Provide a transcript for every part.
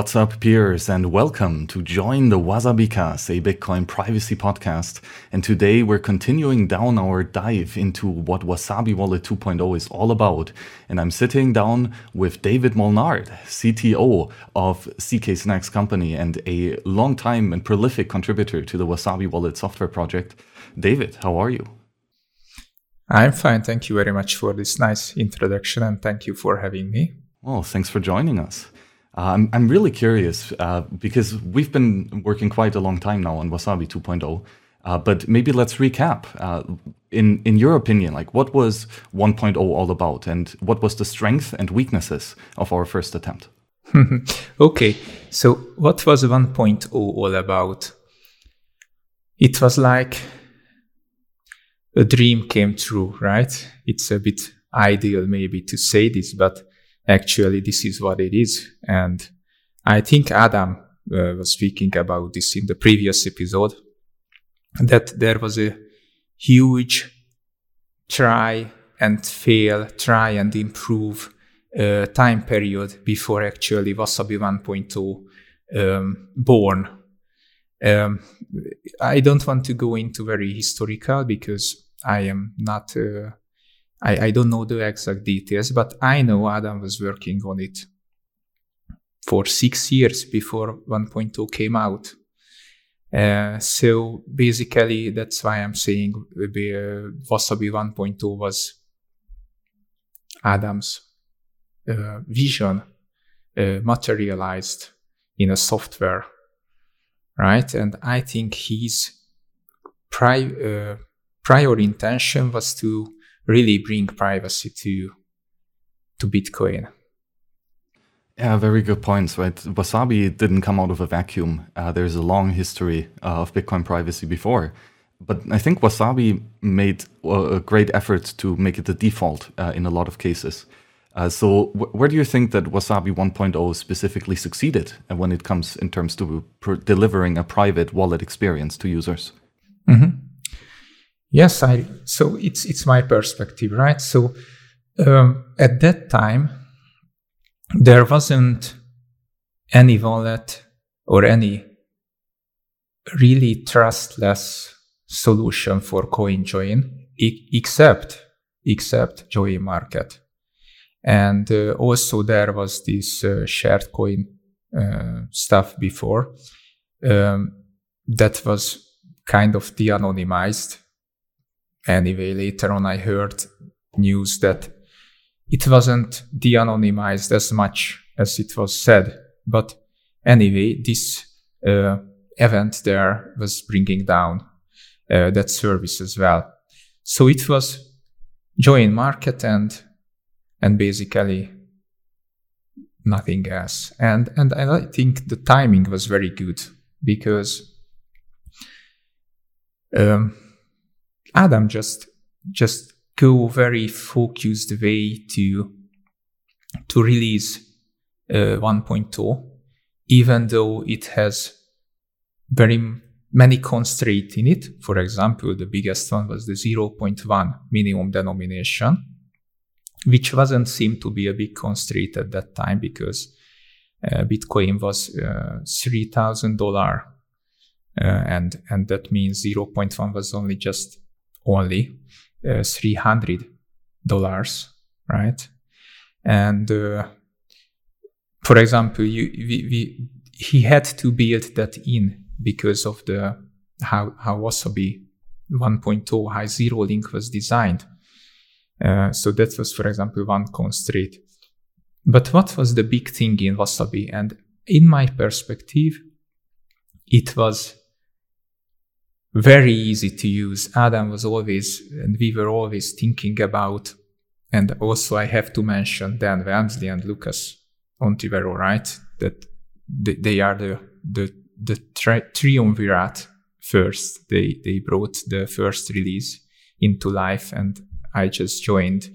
What's up, peers, and welcome to join the Wasabikas, a Bitcoin privacy podcast. And today we're continuing down our dive into what Wasabi Wallet 2.0 is all about. And I'm sitting down with David Molnar, CTO of zkSNACKs Company and a long time and prolific contributor to the Wasabi Wallet software project. David, how are you? I'm fine. Thank you very much for this nice introduction and thank you for having me. Well, thanks for joining us. Uh, I'm, I'm really curious uh, because we've been working quite a long time now on Wasabi 2.0. Uh, but maybe let's recap. Uh, in in your opinion, like what was 1.0 all about, and what was the strength and weaknesses of our first attempt? okay, so what was 1.0 all about? It was like a dream came true, right? It's a bit ideal maybe to say this, but actually this is what it is. And I think Adam uh, was speaking about this in the previous episode that there was a huge try and fail, try and improve uh, time period before actually Wasabi 1.0 um, born. Um, I don't want to go into very historical because I am not uh, I, I don't know the exact details, but I know Adam was working on it for six years before 1.0 came out. Uh, so basically, that's why I'm saying uh, Wasabi 1.0 was Adam's uh, vision uh, materialized in a software, right? And I think his pri- uh, prior intention was to really bring privacy to to Bitcoin. Yeah, very good points, right? Wasabi didn't come out of a vacuum. Uh, there's a long history uh, of Bitcoin privacy before. But I think Wasabi made a great effort to make it the default uh, in a lot of cases. Uh, so, where do you think that Wasabi 1.0 specifically succeeded uh, when it comes in terms to delivering a private wallet experience to users? Mm-hmm. Yes, I. So it's it's my perspective, right? So um, at that time, there wasn't any wallet or any really trustless solution for CoinJoin except except Join Market, and uh, also there was this uh, shared coin uh, stuff before um, that was kind of de-anonymized Anyway, later on, I heard news that it wasn't de anonymized as much as it was said. But anyway, this uh, event there was bringing down uh, that service as well. So it was join market and and basically nothing else. And and I think the timing was very good because um, Adam just just go very focused way to to release uh, 1.0, even though it has very many constraints in it. For example, the biggest one was the 0.1 minimum denomination, which wasn't seem to be a big constraint at that time because uh, Bitcoin was uh, three thousand dollar, uh, and and that means 0.1 was only just only uh, three hundred dollars, right? And uh, for example, you, we, we, he had to build that in because of the how how Wasabi 1.0 high zero link was designed. Uh, so that was, for example, one constraint. But what was the big thing in Wasabi? And in my perspective, it was very easy to use. Adam was always, and we were always thinking about, and also I have to mention Dan Walmsley and Lucas Ontivero, right? That they are the the the tri- triumvirate first. They they brought the first release into life, and I just joined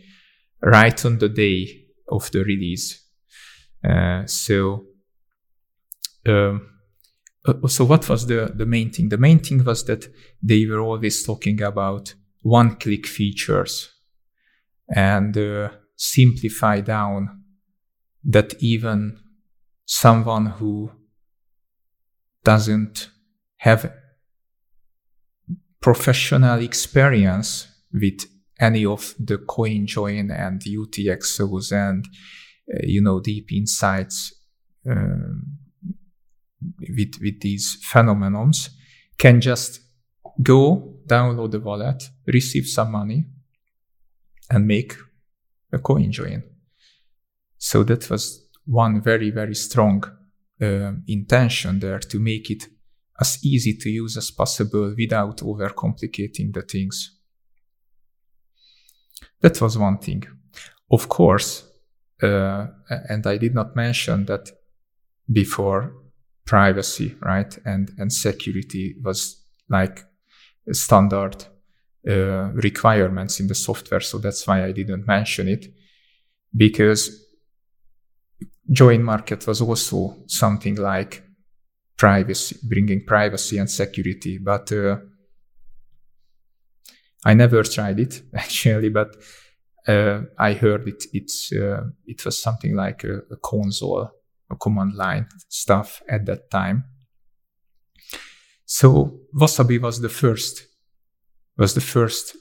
right on the day of the release. Uh, so. Um, uh, so what was the, the main thing? The main thing was that they were always talking about one click features and uh, simplify down that even someone who doesn't have professional experience with any of the CoinJoin and UTXOs and uh, you know deep insights um, with with these phenomenons can just go download the wallet, receive some money, and make a coin join. So that was one very very strong uh, intention there to make it as easy to use as possible without overcomplicating the things. That was one thing. Of course, uh, and I did not mention that before privacy, right, and and security was like standard uh, requirements in the software. So that's why I didn't mention it because join market was also something like privacy, bringing privacy and security. But uh, I never tried it actually, but uh, I heard it. It's uh, it was something like a, a, console, command line stuff at that time. So Wasabi was the first was the first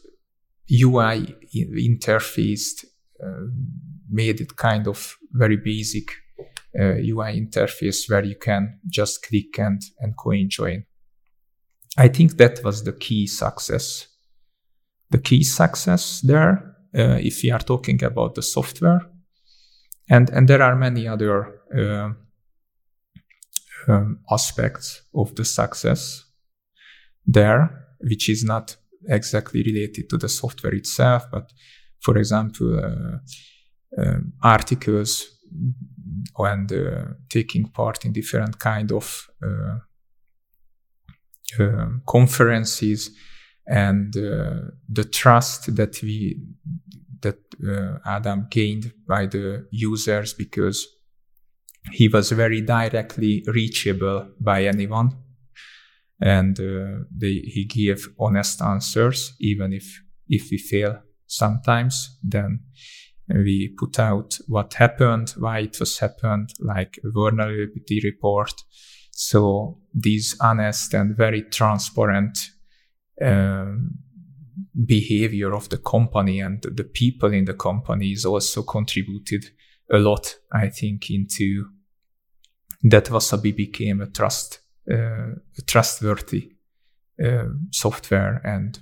UI interface, uh, made it kind of very basic uh, UI interface where you can just click and, and coin join. I think that was the key success. The key success there, uh, if we are talking about the software, and and there are many other uh, um, aspects of the success there, which is not exactly related to the software itself, but for example, uh, uh, articles and uh, taking part in different kind of uh, uh, conferences and uh, the trust that we that Adam gained by the users because he was very directly reachable by anyone. And uh, they, he gave honest answers even if if we fail sometimes then we put out what happened why it was happened like vulnerability report. So these honest and very transparent um, behavior of the company and the people in the company is also contributed a lot i think into that wasabi became a trust uh, trustworthy uh, software and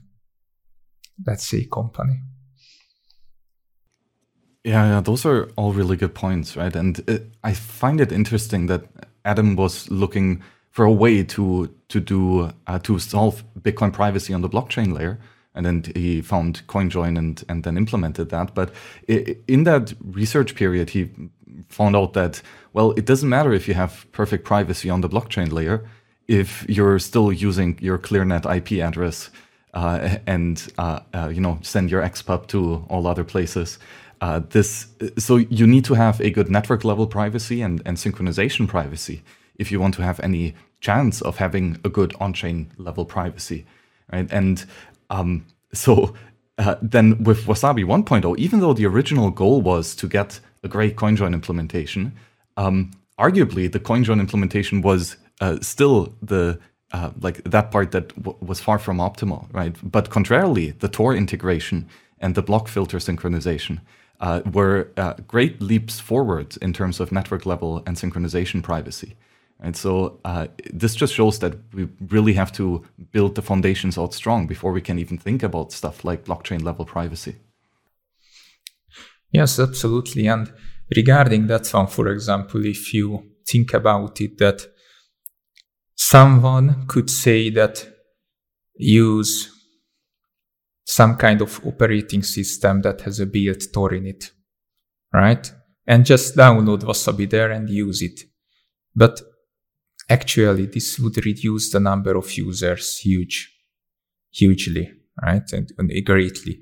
let's say company. Yeah, yeah, those are all really good points, right? And uh, I find it interesting that Adam was looking for a way to to do uh, to solve Bitcoin privacy on the blockchain layer, and then he found CoinJoin and and then implemented that. But in that research period, he found out that, well, it doesn't matter if you have perfect privacy on the blockchain layer if you're still using your ClearNet IP address uh, and uh, uh, you know send your XPub to all other places. Uh, this so you need to have a good network level privacy and, and synchronization privacy if you want to have any chance of having a good on-chain level privacy, right? And um, so uh, then with Wasabi 1.0, even though the original goal was to get a great CoinJoin implementation. Um, arguably, the CoinJoin implementation was uh, still the uh, like that part that was far from optimal, right? But contrarily, the Tor integration and the block filter synchronization uh, were uh, great leaps forward in terms of network level and synchronization privacy. And so uh, this just shows that we really have to build the foundations out strong before we can even think about stuff like blockchain level privacy. Yes, absolutely. And regarding that one, for example, if you think about it, that someone could say that use some kind of operating system that has a built Tor in it, right? And just download Wasabi there and use it. But actually, this would reduce the number of users huge, hugely, right? And, and greatly.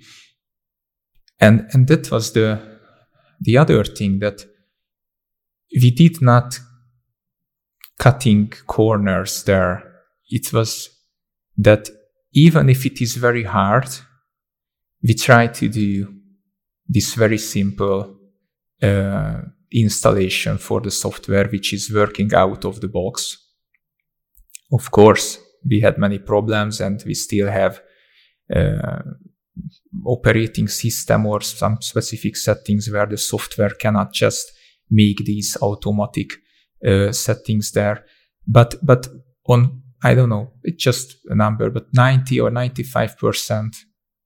And, and that was the, the other thing that we did not cutting corners there. It was that even if it is very hard, we try to do this very simple uh, installation for the software which is working out of the box. Of course, we had many problems and we still have uh, operating system or some specific settings where the software cannot just make these automatic uh, settings there. But but on I don't know, it's just a number, but 90 or 95 percent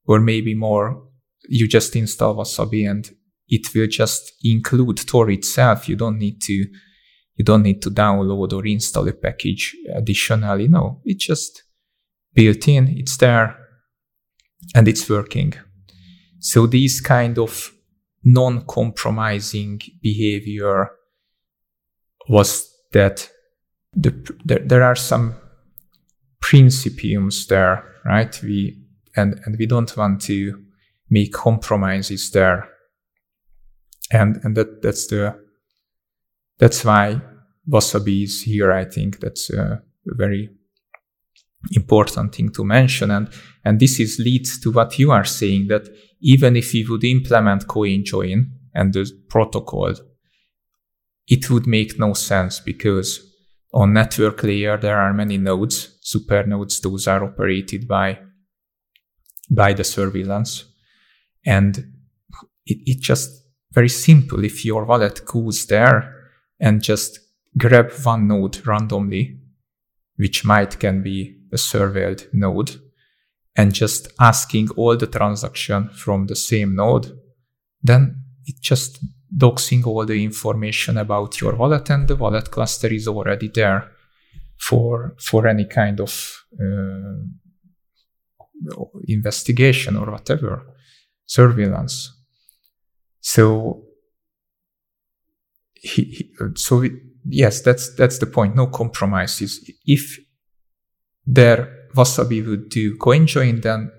or maybe more, you just install Wasabi and it will just include Tor itself. You don't need to you don't need to download or install a package additionally. No, it's just built in, it's there, and it's working. So these kind of non-compromising behavior was that the, there, there are some principiums there, right? We and and we don't want to make compromises there. And and that that's the that's why wasabi is here. I think that's a very important thing to mention. And and this is leads to what you are saying that even if we would implement CoinJoin and the protocol, it would make no sense because on network layer there are many nodes, super nodes. Those are operated by by the surveillance, and it, it just very simple. If your wallet goes there and just grab one node randomly, which might can be a surveilled node, and just asking all the transaction from the same node, then it just doxing all the information about your wallet and the wallet cluster is already there for for any kind of uh, investigation or whatever surveillance so he, he, so yes that's that's the point no compromises if there wasabi would do coin join then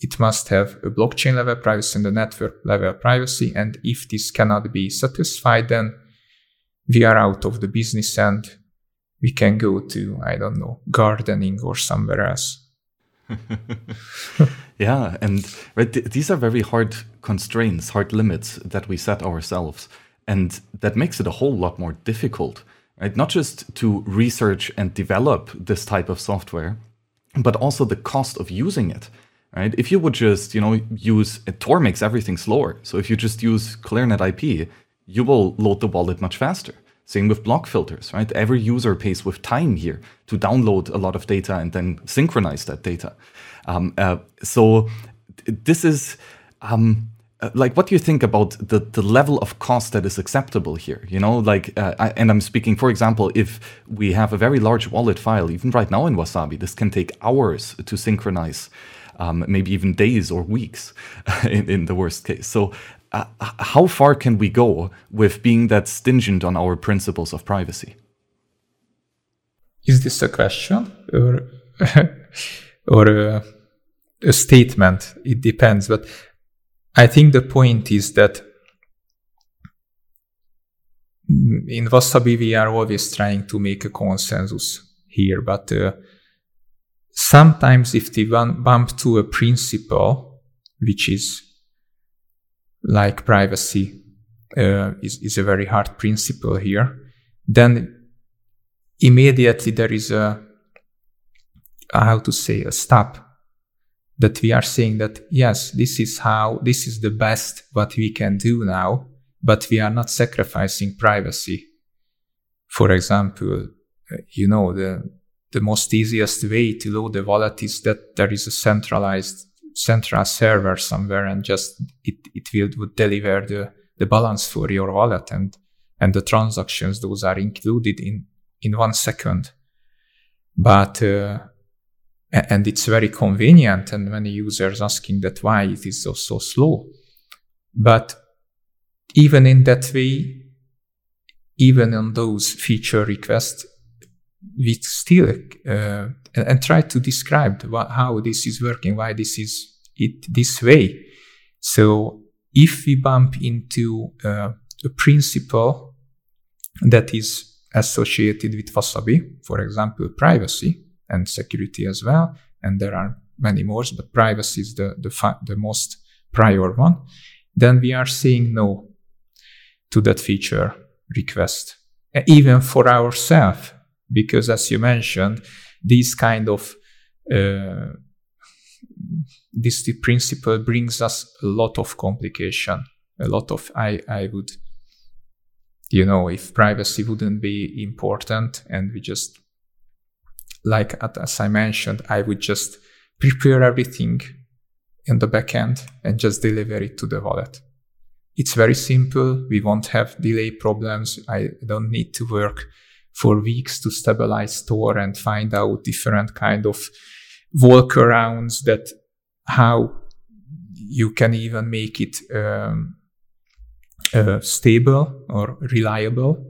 it must have a blockchain level privacy and a network level privacy. And if this cannot be satisfied, then we are out of the business and we can go to, I don't know, gardening or somewhere else. yeah, and right, th- these are very hard constraints, hard limits that we set ourselves. And that makes it a whole lot more difficult, right? Not just to research and develop this type of software, but also the cost of using it right? If you would just, you know, use uh, Tor makes everything slower. So if you just use ClearNet IP, you will load the wallet much faster. Same with block filters, right? Every user pays with time here to download a lot of data and then synchronize that data. Um, uh, so this is um, uh, like what do you think about the, the level of cost that is acceptable here you know like uh, I, and i'm speaking for example if we have a very large wallet file even right now in wasabi this can take hours to synchronize um, maybe even days or weeks in, in the worst case. So, uh, how far can we go with being that stingent on our principles of privacy? Is this a question or or a, a statement? It depends, but I think the point is that in Wasabi we are always trying to make a consensus here, but uh, sometimes if they bump to a principle, which is like privacy, uh, is, is a very hard principle here, then immediately there is a, how to say, a stop that we are saying that yes, this is how, this is the best what we can do now, but we are not sacrificing privacy. For example, uh, you know, the the most easiest way to load the wallet is that there is a centralized central server somewhere and just it, it will would deliver the, the balance for your wallet and and the transactions those are included in in one second but uh, and it's very convenient and many users asking that why it is so so slow but even in that way even on those feature requests we still uh, and, and, try to describe what, how this is working, why this is it this way. So if we bump into uh, a principle that is associated with Wasabi, for example, privacy and security as well, and there are many more, but privacy is the, the, the most prior one, then we are saying no to that feature request, even for ourselves, because as you mentioned, this kind of uh, this principle brings us a lot of complication, a lot of I I would you know if privacy wouldn't be important and we just like as I mentioned, I would just prepare everything in the backend and just deliver it to the wallet. It's very simple. We won't have delay problems. I don't need to work for weeks to stabilize store and find out different kind of workarounds that how you can even make it um, uh, stable or reliable.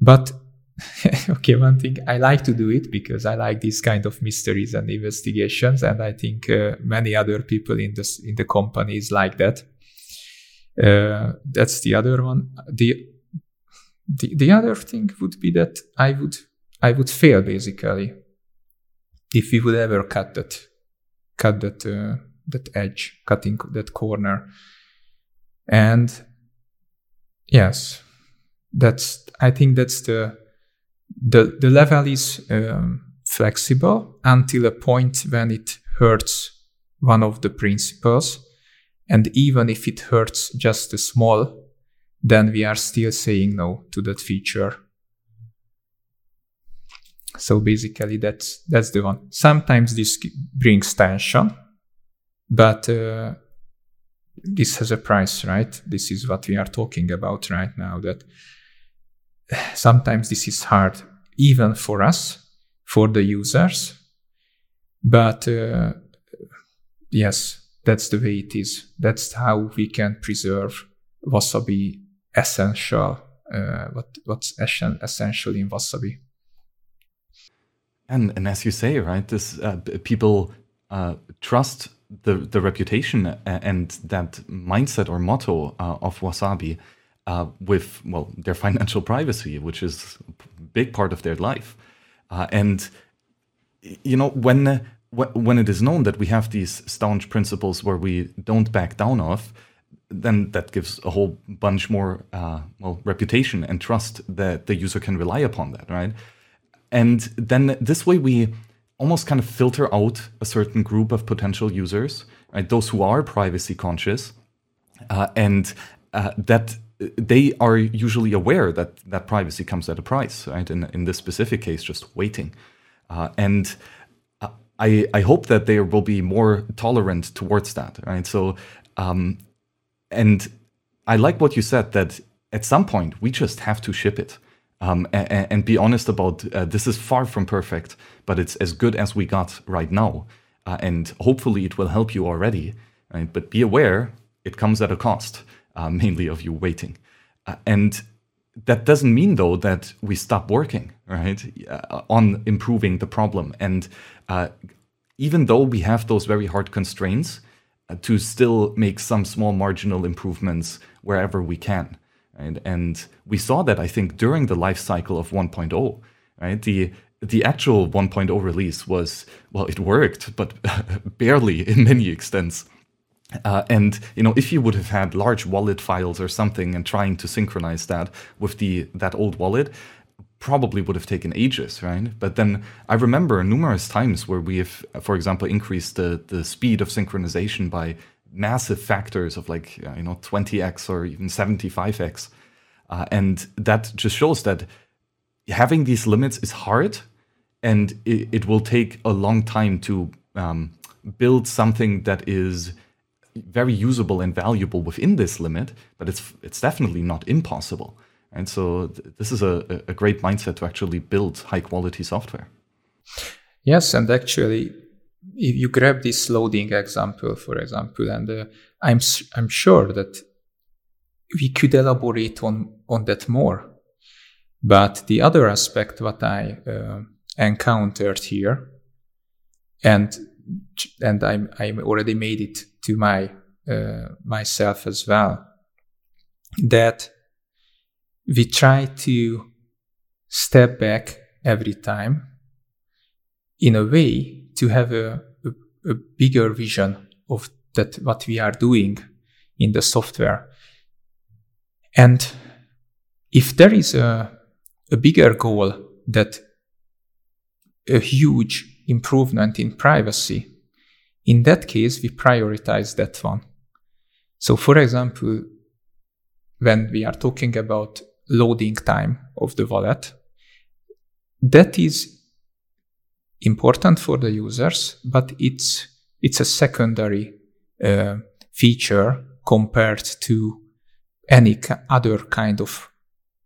But okay, one thing I like to do it because I like these kind of mysteries and investigations, and I think uh, many other people in this in the company is like that. Uh, that's the other one. The, the the other thing would be that I would I would fail basically if we would ever cut that cut that uh, that edge, cutting that corner, and yes, that's I think that's the the, the level is um, flexible until a point when it hurts one of the principles. And even if it hurts just a small, then we are still saying no to that feature. So basically, that's that's the one. Sometimes this brings tension, but uh, this has a price, right? This is what we are talking about right now. That sometimes this is hard even for us, for the users. But uh, yes, that's the way it is. That's how we can preserve Wasabi essential, uh, what, what's essential in Wasabi. And, and as you say, right, this uh, people uh, trust the, the reputation and that mindset or motto uh, of Wasabi uh, with well their financial privacy, which is a big part of their life. Uh, and you know when when it is known that we have these staunch principles where we don't back down off, then that gives a whole bunch more uh, well reputation and trust that the user can rely upon that, right? And then this way we almost kind of filter out a certain group of potential users, right? Those who are privacy conscious, uh, and uh, that they are usually aware that that privacy comes at a price, right? In in this specific case, just waiting, uh, and uh, I I hope that they will be more tolerant towards that, right? So, um, and I like what you said that at some point we just have to ship it. Um, and, and, be honest about uh, this is far from perfect, but it's as good as we got right now, uh, and hopefully it will help you already. Right? But be aware it comes at a cost uh, mainly of you waiting. Uh, and that doesn't mean though that we stop working right uh, on improving the problem and uh, even though we have those very hard constraints uh, to still make some small marginal improvements wherever we can right? and we saw that i think during the life cycle of 1.0 right the the actual 1.0 release was well it worked but barely in many extents uh, and you know, if you would have had large wallet files or something and trying to synchronize that with the that old wallet, probably would have taken ages, right? But then I remember numerous times where we have, for example, increased the the speed of synchronization by massive factors of like uh, you know 20x or even 75x, uh, and that just shows that having these limits is hard, and it, it will take a long time to um, build something that is very usable and valuable within this limit, but it's it's definitely not impossible. And so th- this is a, a great mindset to actually build high quality software. Yes, and actually, if you grab this loading example, for example, and uh, I'm I'm sure that we could elaborate on on that more. But the other aspect what I uh, encountered here, and and I'm I already made it to my uh, myself as well that we try to step back every time in a way to have a, a, a bigger vision of that what we are doing in the software. And if there is a, a bigger goal that a huge improvement in privacy, in that case, we prioritize that one. So, for example, when we are talking about loading time of the wallet, that is important for the users, but it's it's a secondary uh, feature compared to any other kind of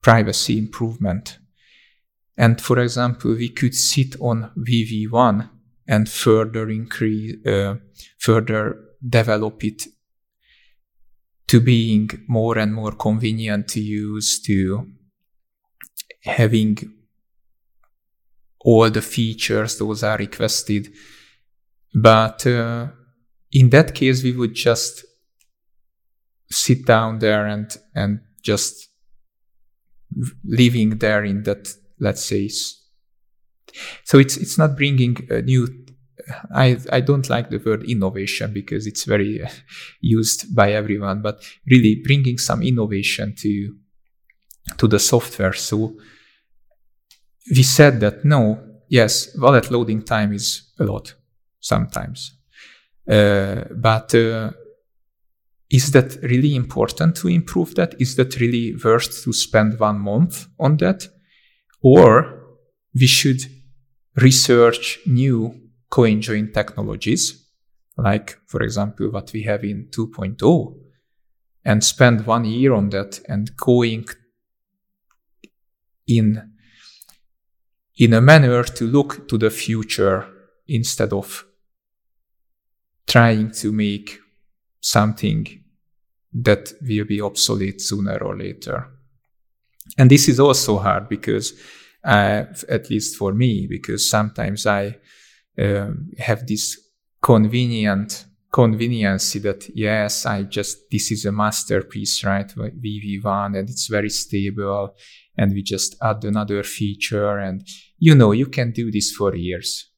privacy improvement. And for example, we could sit on VV1 and further increase, uh, further develop it to being more and more convenient to use, to having all the features those are requested. But uh, in that case, we would just sit down there and and just living there in that let's say so it's it's not bringing a new I, I don't like the word innovation because it's very uh, used by everyone, but really bringing some innovation to to the software. So we said that no, yes, wallet loading time is a lot sometimes, uh, but uh, is that really important to improve that? Is that really worth to spend one month on that? Or we should research new coin join technologies, like, for example, what we have in 2.0, and spend one year on that and going in in a manner to look to the future instead of trying to make something that will be obsolete sooner or later. And this is also hard because, uh, at least for me, because sometimes I uh, have this convenient convenience that yes, I just this is a masterpiece, right? VV1 and it's very stable, and we just add another feature, and you know you can do this for years.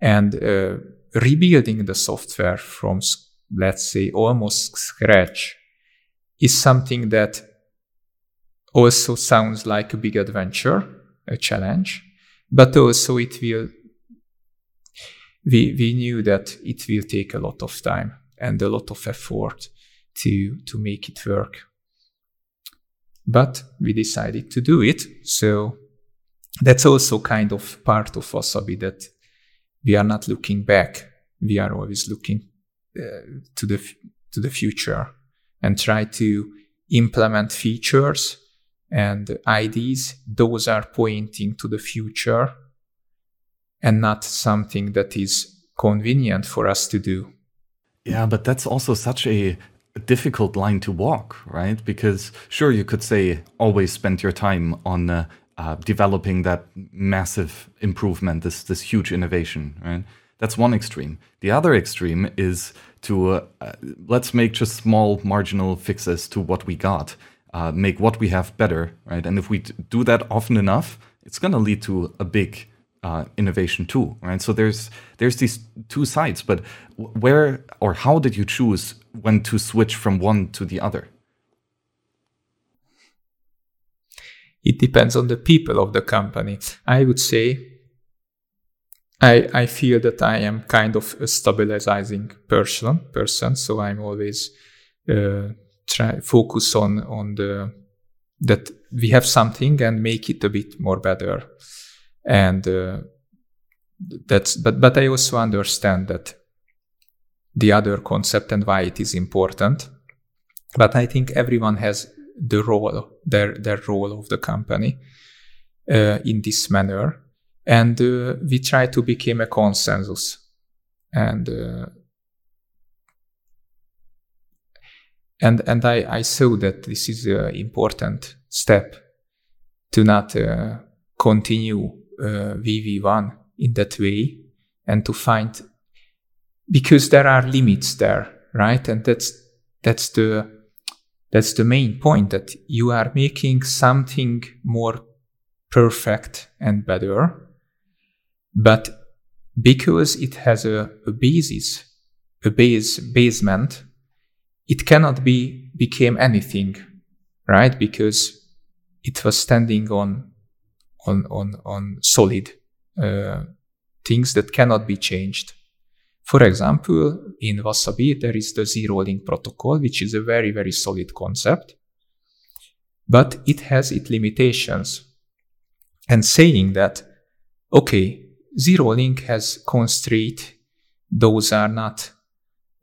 And uh, rebuilding the software from let's say almost scratch is something that also sounds like a big adventure, a challenge, but also it will, we, we knew that it will take a lot of time and a lot of effort to, to make it work. But we decided to do it. So that's also kind of part of Wasabi that we are not looking back. We are always looking uh, to the to the future and try to implement features and IDs. Those are pointing to the future and not something that is convenient for us to do. Yeah, but that's also such a difficult line to walk, right? Because sure, you could say always spend your time on uh, uh, developing that massive improvement, this this huge innovation, right? That's one extreme. The other extreme is to uh, let's make just small marginal fixes to what we got, uh, make what we have better, right? And if we do that often enough, it's going to lead to a big uh, innovation too, right? So there's there's these two sides, but where or how did you choose when to switch from one to the other? It depends on the people of the company. I would say I, I feel that I am kind of a stabilizing person, person. So I'm always uh, try focus on on the that we have something and make it a bit more better, and uh, that's but but I also understand that the other concept and why it is important. But I think everyone has the role their their role of the company uh, in this manner. And uh, we try to become a consensus. And uh, and and I, I saw that this is an important step to not uh, continue uh, VV1 in that way and to find because there are limits there right? And that's that's the that's the main point that you are making something more perfect and better but because it has a, a basis, a base basement, it cannot be became anything, right? Because it was standing on on on on solid uh, things that cannot be changed. For example, in Wasabi, there is the zero link protocol, which is a very, very solid concept, but it has its limitations. And saying that, okay, zero link has constraint, those are not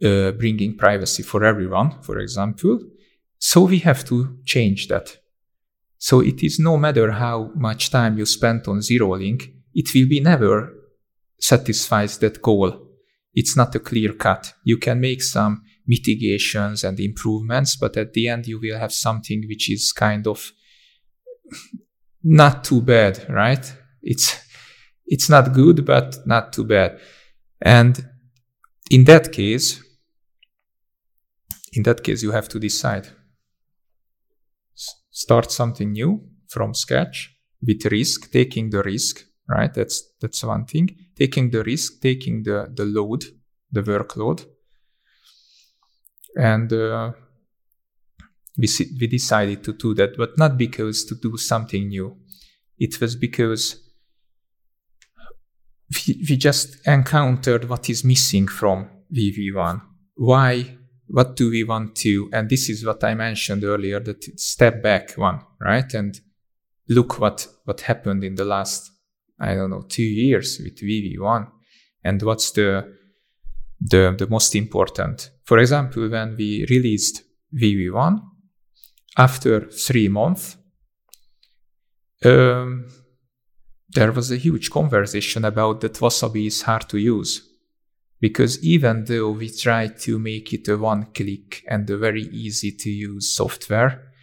uh, bringing privacy for everyone, for example. So we have to change that. So it is no matter how much time you spend on zero link, it will be never satisfies that goal. It's not a clear cut. You can make some mitigations and improvements, but at the end you will have something which is kind of not too bad, right? It's it's not good, but not too bad. And in that case, in that case, you have to decide. S- start something new from scratch with risk, taking the risk, right? That's that's one thing. Taking the risk, taking the the load, the workload, and uh, we we decided to do that, but not because to do something new. It was because we, we just encountered what is missing from VV1. Why? What do we want to? And this is what I mentioned earlier, that step back one, right? And look what, what happened in the last, I don't know, two years with VV1 and what's the, the, the most important. For example, when we released VV1, after three months, um, there was a huge conversation about that Wasabi is hard to use. Because even though we tried to make it a one click and a very easy to use software,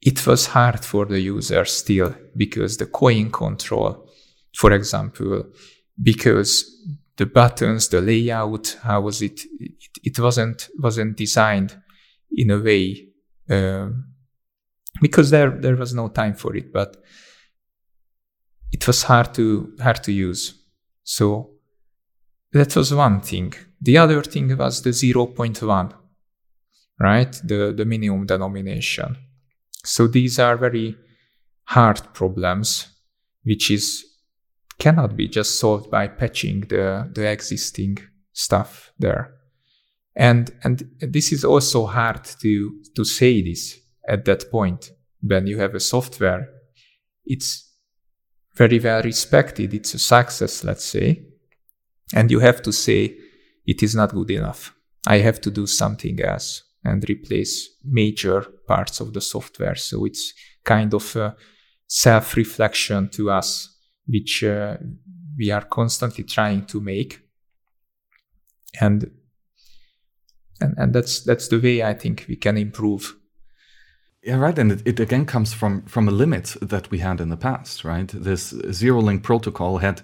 it was hard for the user still because the coin control, for example, because the buttons, the layout, how was it? It, it wasn't wasn't designed in a way um, because there there was no time for it. But it was hard to hard to use. So that was one thing. The other thing was the 0.1, right? The, the minimum denomination. So these are very hard problems, which is cannot be just solved by patching the, the existing stuff there. And, and this is also hard to, to say this at that point when you have a software. It's very well respected. It's a success, let's say. And you have to say, it is not good enough. I have to do something else and replace major parts of the software. So it's kind of a self reflection to us, which uh, we are constantly trying to make. And, and, and that's, that's the way I think we can improve yeah, right. And it, it, again comes from from a limit that we had in the past, right? This zero link protocol had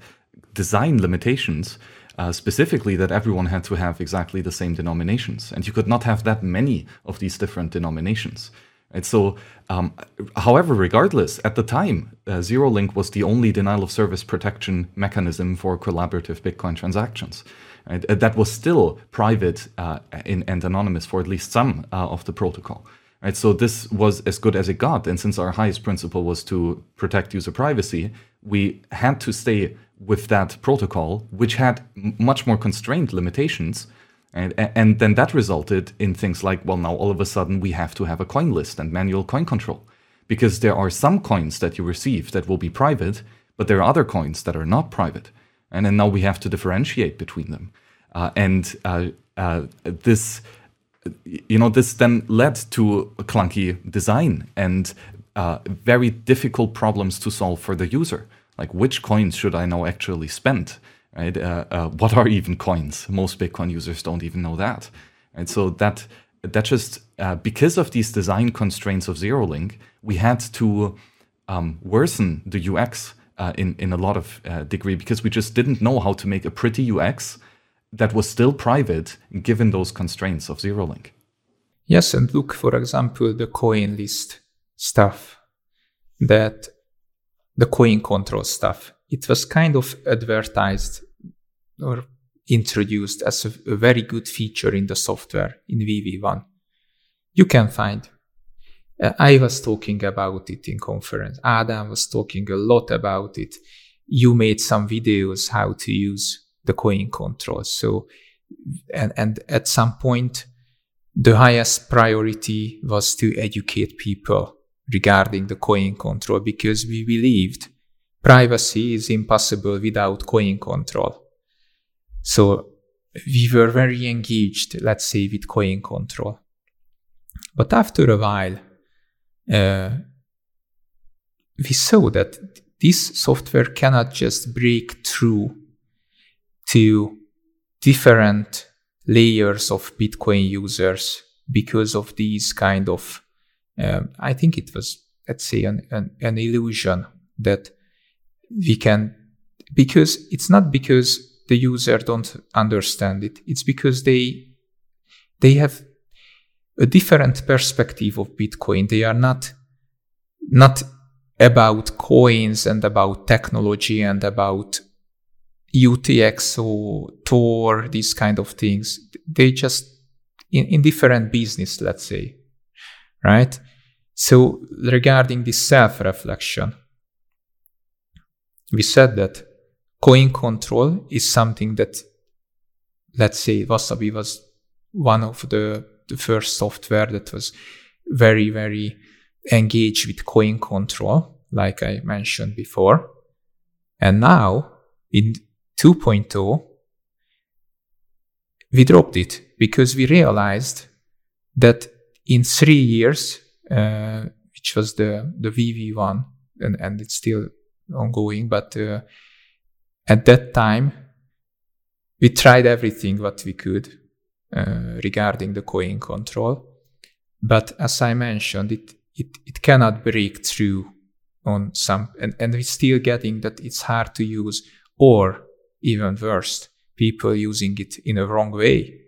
design limitations, uh, specifically that everyone had to have exactly the same denominations, and you could not have that many of these different denominations. And So, um, however, regardless, at the time, uh, zero link was the only denial of service protection mechanism for collaborative Bitcoin transactions. Right? That was still private uh, in, and anonymous for at least some uh, of the protocol. Right, so this was as good as it got, and since our highest principle was to protect user privacy, we had to stay with that protocol, which had much more constrained limitations, and and then that resulted in things like, well, now all of a sudden we have to have a coin list and manual coin control, because there are some coins that you receive that will be private, but there are other coins that are not private, and then now we have to differentiate between them, uh, and uh, uh, this you know, this then led to a clunky design and uh, very difficult problems to solve for the user. Like, which coins should I now actually spend? Right? Uh, uh, what are even coins? Most Bitcoin users don't even know that. And so that that just uh, because of these design constraints of ZeroLink, we had to um, worsen the UX uh, in in a lot of uh, degree because we just didn't know how to make a pretty UX that was still private given those constraints of ZeroLink. Yes, and look, for example, the coin list stuff, that the coin control stuff. It was kind of advertised or introduced as a, a very good feature in the software in VV1. You can find Uh, I was talking about it in conference. Adam was talking a lot about it. You made some videos how to use the coin control. So, and, and at some point, the highest priority was to educate people regarding the coin control because we believed privacy is impossible without coin control. So we were very engaged, let's say, with coin control. But after a while, uh, we saw that this software cannot just break through to different layers of Bitcoin users because of these kind of, um, I think it was, let's say, an, an, an illusion that we can, because it's not because the user don't understand it, it's because they, they have a different perspective of Bitcoin. They are not, not about coins and about technology and about UTXO or Tor, these kind of things. They just in, in different business, let's say, right? So regarding this self-reflection, we said that coin control is something that, let's say, Wasabi was one of the, the first software that was very, very engaged with coin control, like I mentioned before. And now, in 2.0, we dropped it because we realized that in three years, uh, which was the, the VV1, and, and it's still ongoing, but uh, at that time, we tried everything what we could uh, regarding the coin control. But as I mentioned, it, it, it cannot break through on some, and, and we're still getting that it's hard to use or even worse, people using it in a wrong way,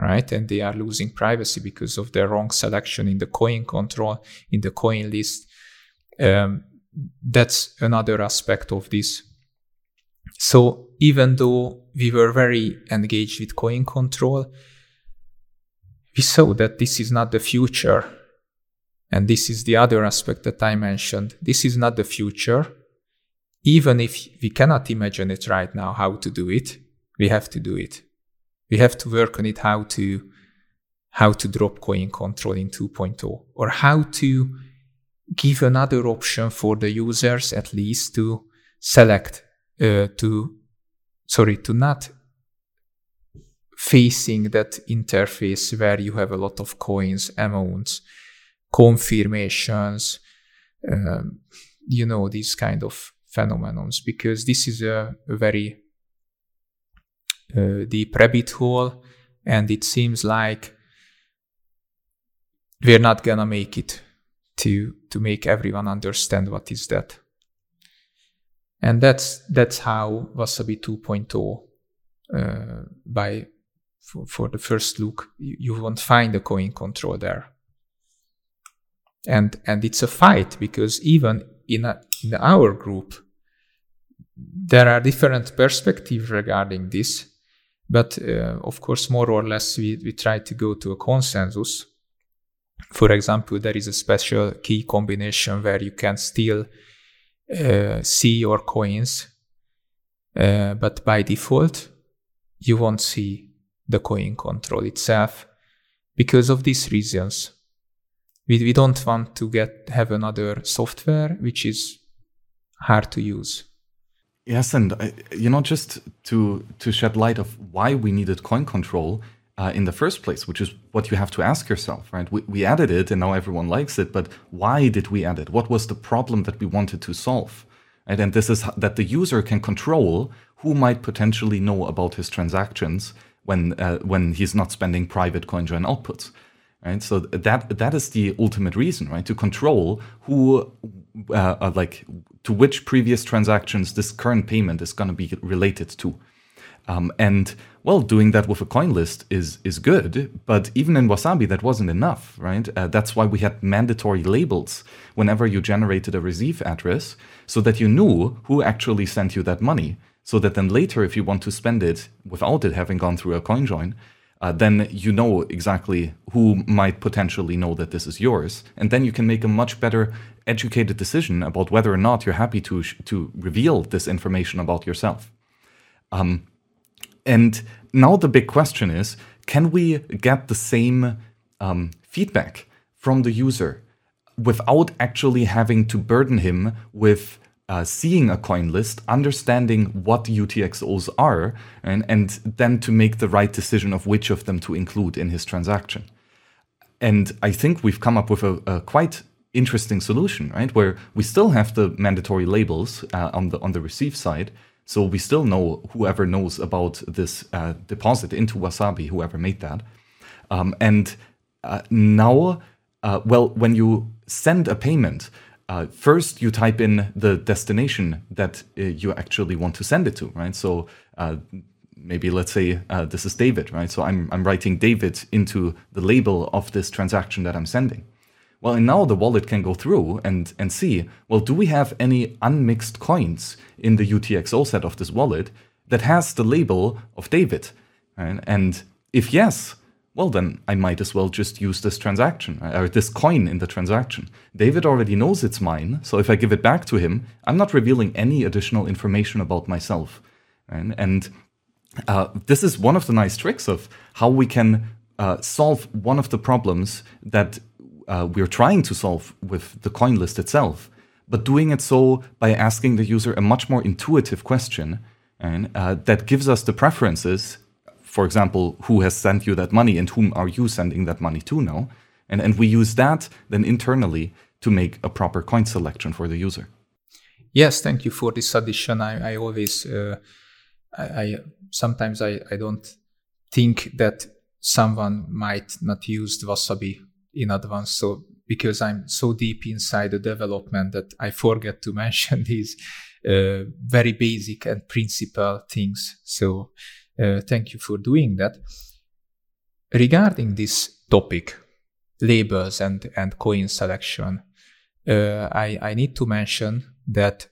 right? And they are losing privacy because of their wrong selection in the coin control, in the coin list. Um, that's another aspect of this. So even though we were very engaged with coin control, we saw that this is not the future. And this is the other aspect that I mentioned. This is not the future even if we cannot imagine it right now how to do it, we have to do it. We have to work on it how to how to drop coin control in 2.0 or how to give another option for the users at least to select uh, to sorry to not facing that interface where you have a lot of coins amounts confirmations um, you know these kind of phenomenons because this is a, a very uh, deep rabbit hole and it seems like we're not gonna make it to to make everyone understand what is that. And that's that's how wasabi 2.0 uh, by for, for, the first look you, you won't find a coin control there. And and it's a fight because even in, a, in our group there are different perspectives regarding this, but uh, of course, more or less, we, we try to go to a consensus. For example, there is a special key combination where you can still uh, see your coins, uh, but by default, you won't see the coin control itself because of these reasons. We, we don't want to get have another software which is hard to use. Yes, and uh, you know, just to to shed light of why we needed coin control uh, in the first place, which is what you have to ask yourself, right? We, we added it, and now everyone likes it, but why did we add it? What was the problem that we wanted to solve? Right? And this is that the user can control who might potentially know about his transactions when uh, when he's not spending private CoinJoin outputs. Right, so that that is the ultimate reason, right? To control who, uh, uh like to which previous transactions this current payment is going to be related to. Um, and well, doing that with a coin list is is good, but even in Wasabi that wasn't enough, right? Uh, that's why we had mandatory labels whenever you generated a receive address, so that you knew who actually sent you that money, so that then later, if you want to spend it without it having gone through a coin join, uh, then you know exactly who might potentially know that this is yours, and then you can make a much better educated decision about whether or not you're happy to to reveal this information about yourself. Um, and now the big question is: Can we get the same um, feedback from the user without actually having to burden him with uh, seeing a coin list, understanding what UTXOs are, and, and then to make the right decision of which of them to include in his transaction. And I think we've come up with a, a quite interesting solution, right? Where we still have the mandatory labels uh, on the on the receive side, so we still know whoever knows about this uh, deposit into Wasabi, whoever made that. Um, and uh, now, uh, well, when you send a payment, uh, first you type in the destination that uh, you actually want to send it to, right? So maybe let's say this is David, right? So I'm, I'm writing David into the label of this transaction that I'm sending. Well, and now the wallet can go through and, and see, well, do we have any unmixed coins in the UTXO set of this wallet that has the label of David? Right? And if yes, well, then I might as well just use this transaction uh, or this coin in the transaction. David already knows it's mine, so if I give it back to him, I'm not revealing any additional information about myself. And, and uh, this is one of the nice tricks of how we can uh, solve one of the problems that uh, we're trying to solve with the coin list itself, but doing it so by asking the user a much more intuitive question and, uh, that gives us the preferences for example, who has sent you that money and whom are you sending that money to now? And, and we use that then internally to make a proper coin selection for the user. Yes, thank you for this addition. I, I always, uh, I, I, sometimes I, I don't think that someone might not use Wasabi in advance. So because I'm so deep inside the development that I forget to mention these uh, very basic and principal things. So uh, thank you for doing that. Regarding this topic, labels and, and coin selection, uh, I, I need to mention that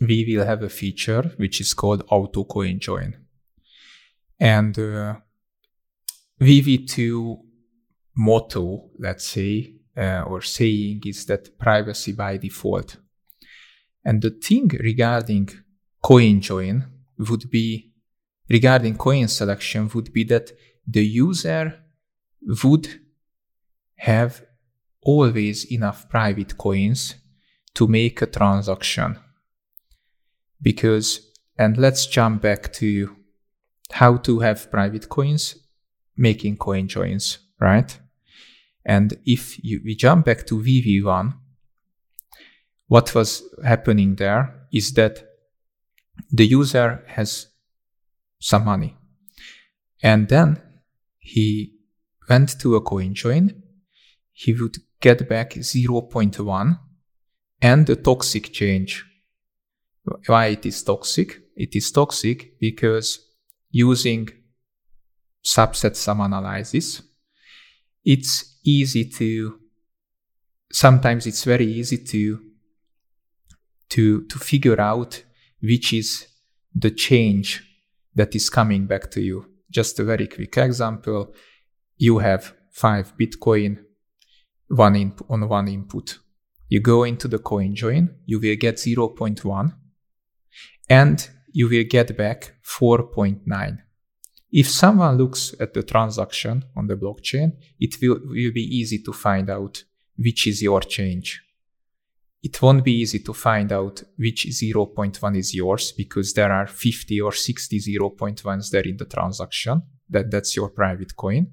we will have a feature which is called auto coin join. And uh, VV2 motto, let's say, uh, or saying is that privacy by default. And the thing regarding coin join would be regarding coin selection would be that the user would have always enough private coins to make a transaction. Because, and let's jump back to how to have private coins, making coin joins, right? And if you, we jump back to VV1, what was happening there is that the user has some money. And then he went to a coin join. He would get back 0.1 and the toxic change. Why it is toxic? It is toxic because using subset sum analysis, it's easy to, sometimes it's very easy to, to, to figure out which is the change that is coming back to you. Just a very quick example. You have five Bitcoin one on one input. You go into the coin join, you will get 0.1 and you will get back 4.9. If someone looks at the transaction on the blockchain, it will, will be easy to find out which is your change it won't be easy to find out which 0.1 is yours because there are 50 or 60 0.1s there in the transaction. That, that's your private coin.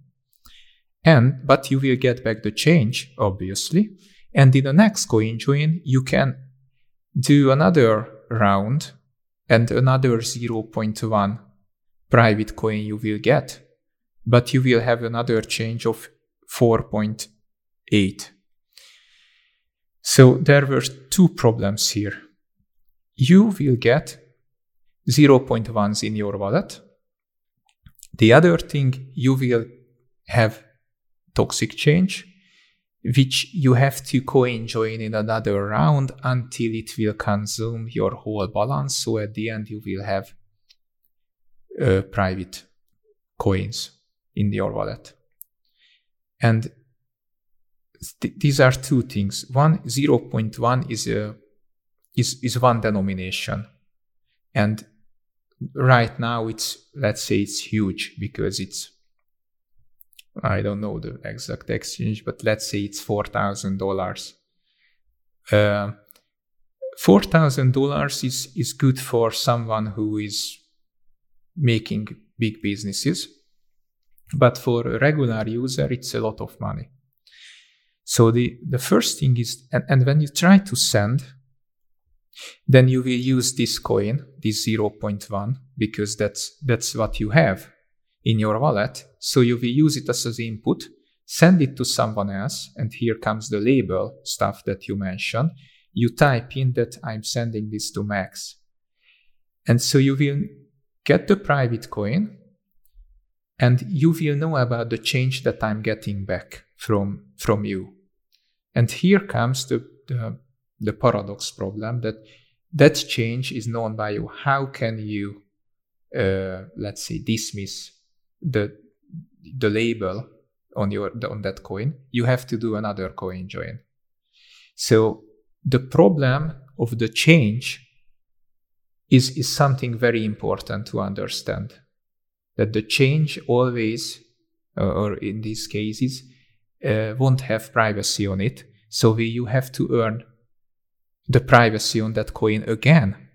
And, but you will get back the change, obviously. And in the next coin join, you can do another round and another 0.1 private coin you will get. But you will have another change of 4.8 so there were two problems here. You will get 0.1s in your wallet. The other thing, you will have toxic change, which you have to coin join in another round until it will consume your whole balance. So at the end, you will have uh, private coins in your wallet. And th- these are two things. One, 0.1 is a is, is one denomination. And right now it's let's say it's huge because it's I don't know the exact exchange, but let's say it's four thousand dollars. Uh, four thousand dollars is is good for someone who is making big businesses, but for a regular user, it's a lot of money. So the the first thing is, and, and when you try to send, then you will use this coin, this 0.1, because that's that's what you have in your wallet. So you will use it as an input, send it to someone else, and here comes the label stuff that you mentioned. You type in that I'm sending this to Max. And so you will get the private coin and you will know about the change that I'm getting back from, from you. And here comes the, the, the paradox problem that that change is known by you. How can you, uh, let's say, dismiss the the label on your on that coin, you have to do another coin join. So the problem of the change is, is something very important to understand. That the change always, or in these cases, uh, won't have privacy on it. So we, you have to earn the privacy on that coin again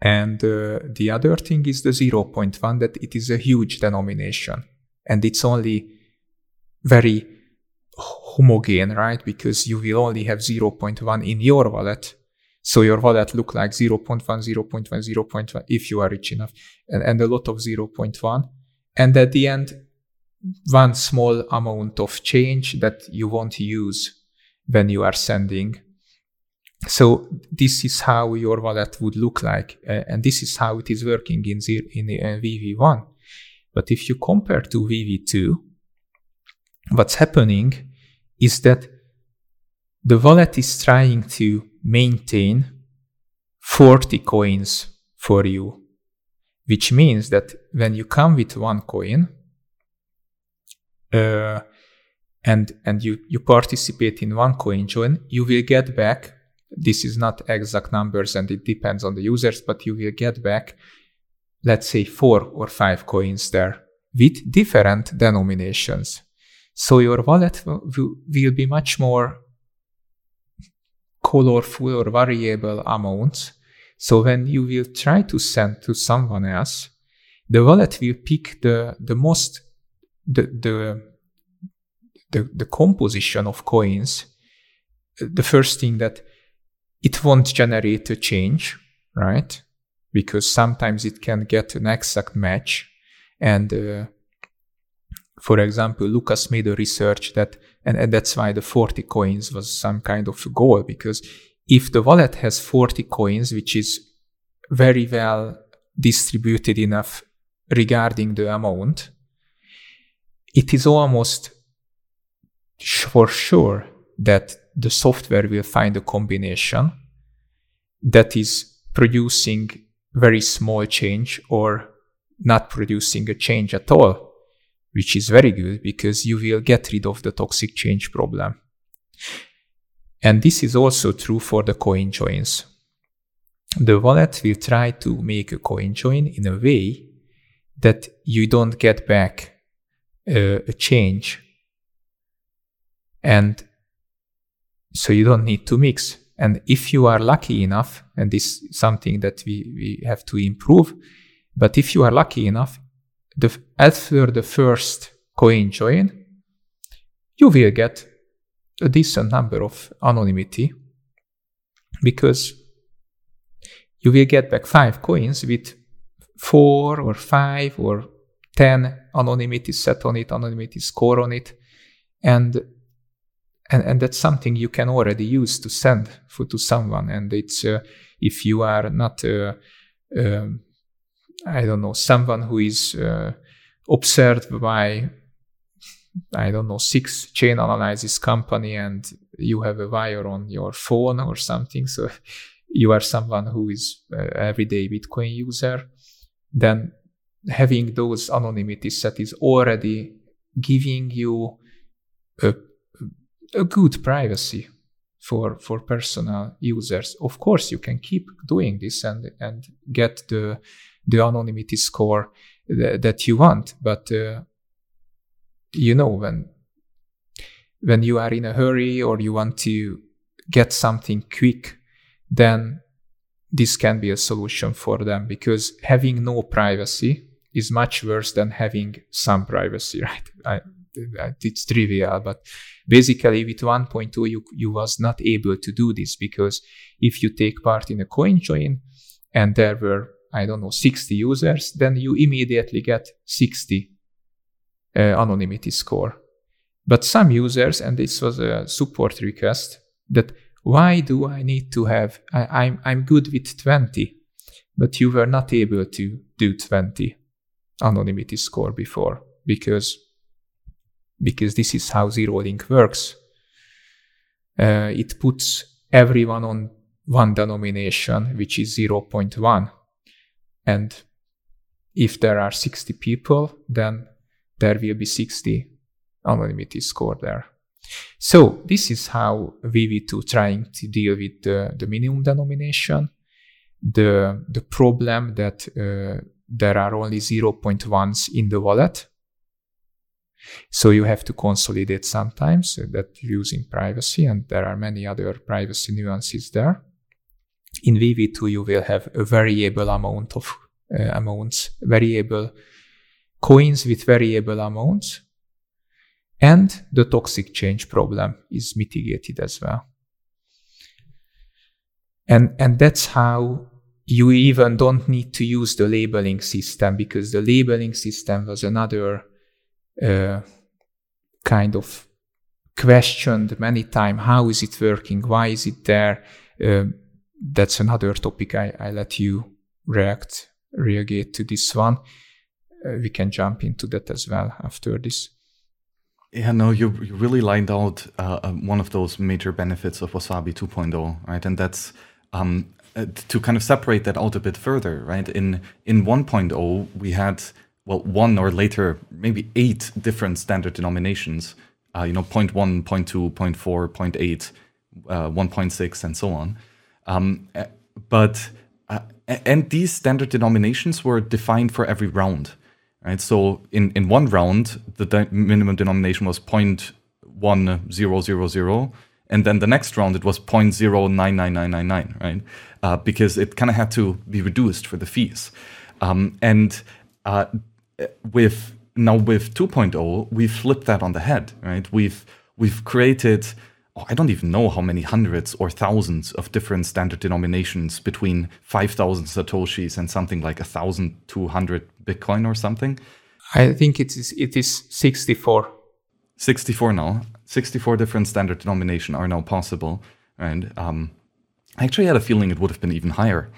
and uh, the other thing is the 0.1 that it is a huge denomination and it's only very homogene, right? Because you will only have 0.1 in your wallet. So your wallet look like 0.1, 0.1, 0.1 if you are rich enough and, and a lot of 0.1. And at the end, one small amount of change that you won't use when you are sending so this is how your wallet would look like, uh, and this is how it is working in, zero, in uh, VV1. But if you compare to VV2, what's happening is that the wallet is trying to maintain 40 coins for you, which means that when you come with one coin, uh, and and you you participate in one coin join, you will get back this is not exact numbers and it depends on the users, but you will get back, let's say, four or five coins there with different denominations. So your wallet will, will be much more colorful or variable amounts. So when you will try to send to someone else, the wallet will pick the, the most, the, the, the, the composition of coins. The first thing that it won't generate a change, right? Because sometimes it can get an exact match. And uh, for example, Lucas made a research that, and, and that's why the 40 coins was some kind of goal, because if the wallet has 40 coins, which is very well distributed enough regarding the amount, it is almost for sure that the software will find a combination that is producing very small change or not producing a change at all, which is very good because you will get rid of the toxic change problem. And this is also true for the coin joins. The wallet will try to make a coin join in a way that you don't get back uh, a change and so you don't need to mix. And if you are lucky enough, and this is something that we, we have to improve, but if you are lucky enough, the, after the first coin join, you will get a decent number of anonymity because you will get back five coins with four or five or ten anonymity set on it, anonymity score on it. And and and that's something you can already use to send for, to someone and it's uh, if you are not uh, um, i don't know someone who is uh, observed by i don't know six chain analysis company and you have a wire on your phone or something so you are someone who is uh, everyday bitcoin user then having those anonymity set is already giving you a, a good privacy for for personal users. Of course, you can keep doing this and and get the the anonymity score th- that you want, but uh, you know when when you are in a hurry or you want to get something quick, then this can be a solution for them because having no privacy is much worse than having some privacy, right? I, it's trivial, but basically with 1.2 you, you was not able to do this because if you take part in a coin join and there were I don't know 60 users, then you immediately get 60 uh, anonymity score. But some users, and this was a support request, that why do I need to have? I, I'm I'm good with 20, but you were not able to do 20 anonymity score before because because this is how ZeroLink works. Uh, it puts everyone on one denomination, which is 0.1. And if there are 60 people, then there will be 60 anonymity score there. So this is how VV2 trying to deal with the, the minimum denomination, the, the problem that uh, there are only 0.1s in the wallet. So you have to consolidate sometimes uh, that using privacy, and there are many other privacy nuances there. In VV2, you will have a variable amount of uh, amounts, variable coins with variable amounts, and the toxic change problem is mitigated as well. And, and that's how you even don't need to use the labeling system because the labeling system was another uh, kind of questioned many times. How is it working? Why is it there? Uh, that's another topic. I, I let you react, react to this one. Uh, we can jump into that as well after this. Yeah, no, you, you really lined out uh, uh one of those major benefits of Wasabi 2.0, right? And that's um, uh, to kind of separate that out a bit further, right? In in 1.0, we had well one or later maybe eight different standard denominations. Uh, you know, 0.1, 0.2, 0.4, 0.8, uh, 1.6, and so on. Um, uh, but uh, and these standard denominations were defined for every round, right? So in in one round, the de- minimum denomination was 0.1000 and then the next round it was 0.099999 right? Uh, because it kind of had to be reduced for the fees. Um, and uh, with now with 2.0 we flipped that on the head right? We've we've created i don't even know how many hundreds or thousands of different standard denominations between 5000 satoshis and something like 1200 bitcoin or something i think it is it is 64 64 now 64 different standard denomination are now possible. And um, I actually had a feeling it would have been even higher.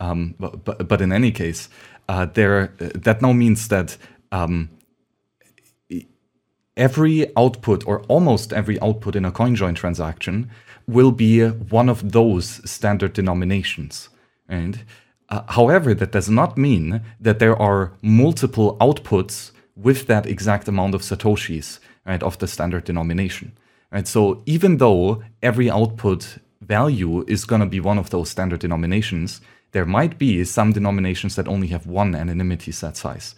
Um, but, but, but, in any case, uh, there uh, that now means that um, every output or almost every output in a CoinJoin transaction will be one of those standard denominations. And uh, however, that does not mean that there are multiple outputs with that exact amount of satoshis right, of the standard denomination. Right? So even though every output value is going to be one of those standard denominations, there might be some denominations that only have one anonymity set size.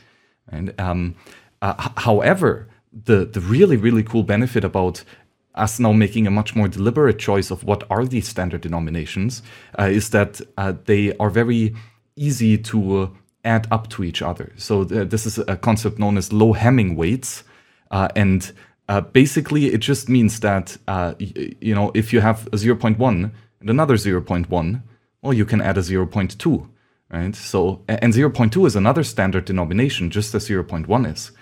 And um, uh, however, the the really really cool benefit about us now making a much more deliberate choice of what are these standard denominations uh, is that uh, they are very easy to add up to each other. So th- this is a concept known as low Hamming weights, uh, and uh, basically it just means that uh, y- you know if you have a 0.1 and another 0.1, well you can add a 0.2, right? So and 0.2 is another standard denomination, just as 0.1 is,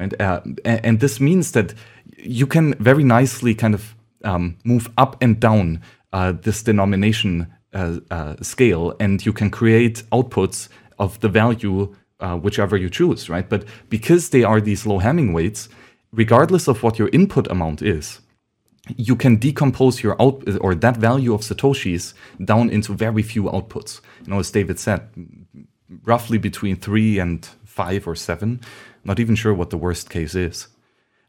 right? Uh, and, and, this means that you can very nicely kind of um, move up and down uh, this denomination uh, scale, and you can create outputs of the value uh, whichever you choose, right? But because they are these low Hamming weights, regardless of what your input amount is, you can decompose your out or that value of satoshis down into very few outputs. You know, as David said, roughly between three and five or seven. Not even sure what the worst case is.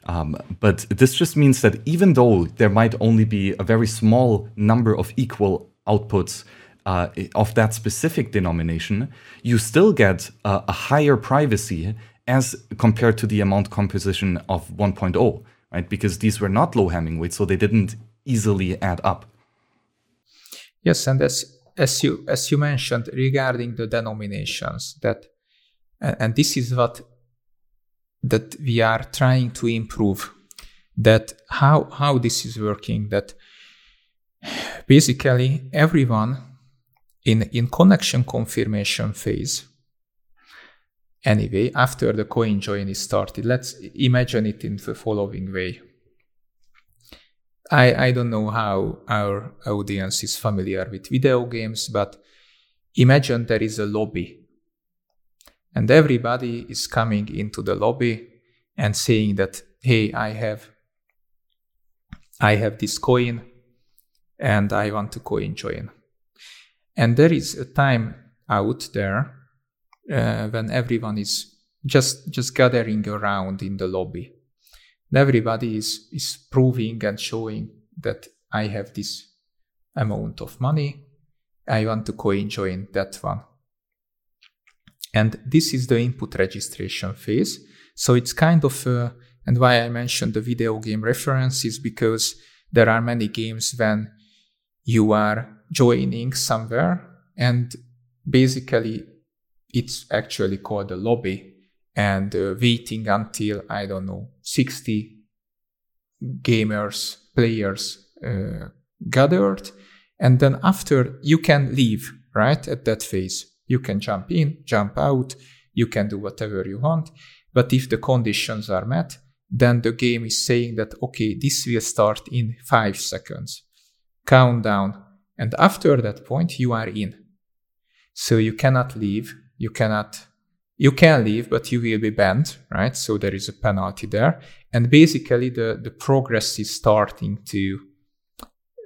Um, but this just means that even though there might only be a very small number of equal outputs uh, of that specific denomination, you still get uh, a higher privacy as compared to the amount composition of 1.0, right? Because these were not low Hamming weights, so they didn't easily add up. Yes, and as as you as you mentioned regarding the denominations, that and, and this is what that we are trying to improve. That how how this is working. That basically everyone in in connection confirmation phase anyway after the coin join is started let's imagine it in the following way I, I don't know how our audience is familiar with video games, but imagine there is a lobby and everybody is coming into the lobby and saying that, hey, I have I have this coin and I want to coin join. And there is a time out there uh, when everyone is just just gathering around in the lobby And everybody is, is proving and showing that I have this amount of money. I want to coin join that one. And this is the input registration phase. So it's kind of, uh, and why I mentioned the video game reference is because there are many games when you are joining somewhere and basically it's actually called a lobby and uh, waiting until I don't know 60 gamers players uh, gathered and then after you can leave right at that phase you can jump in jump out you can do whatever you want but if the conditions are met then the game is saying that okay this will start in 5 seconds countdown and after that point you are in so you cannot leave you cannot you can leave, but you will be banned, right? So there is a penalty there. And basically the, the progress is starting to,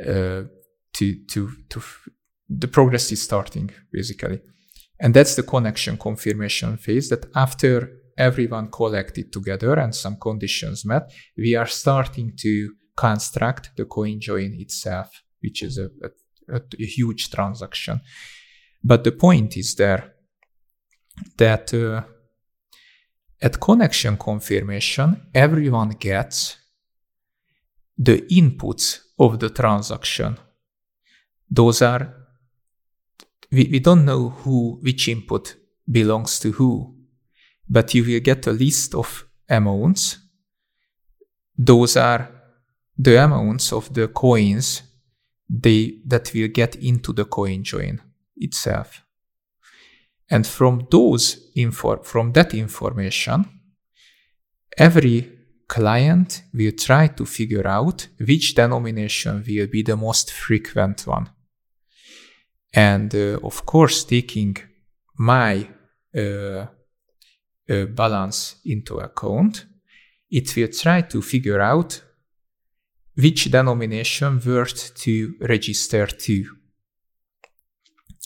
uh, to, to, to, the progress is starting basically. And that's the connection confirmation phase that after everyone collected together and some conditions met, we are starting to construct the coin join itself, which is a, a, a huge transaction. But the point is there that uh, at connection confirmation, everyone gets the inputs of the transaction. Those are, we, we don't know who, which input belongs to who, but you will get a list of amounts. Those are the amounts of the coins they, that will get into the coin join itself. And from those info, from that information, every client will try to figure out which denomination will be the most frequent one. And uh, of course, taking my uh, uh, balance into account, it will try to figure out which denomination worth to register to.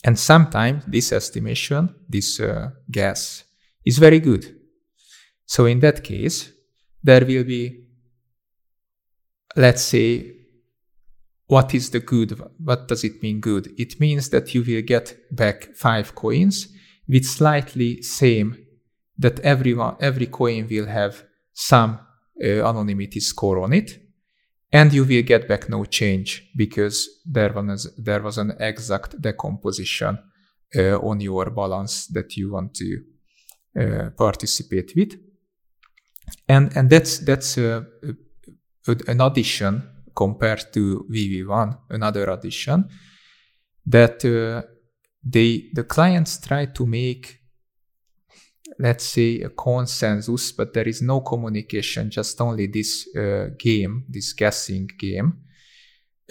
And sometimes this estimation, this uh, guess, is very good. So in that case, there will be, let's say, what is the good? What does it mean good? It means that you will get back five coins with slightly same that everyone, every coin will have some uh, anonymity score on it and you will get back no change because there was there was an exact decomposition uh, on your balance that you want to uh, participate with and and that's that's uh, an addition compared to vv1 another addition that uh, they the clients try to make let's say a consensus but there is no communication just only this uh, game this guessing game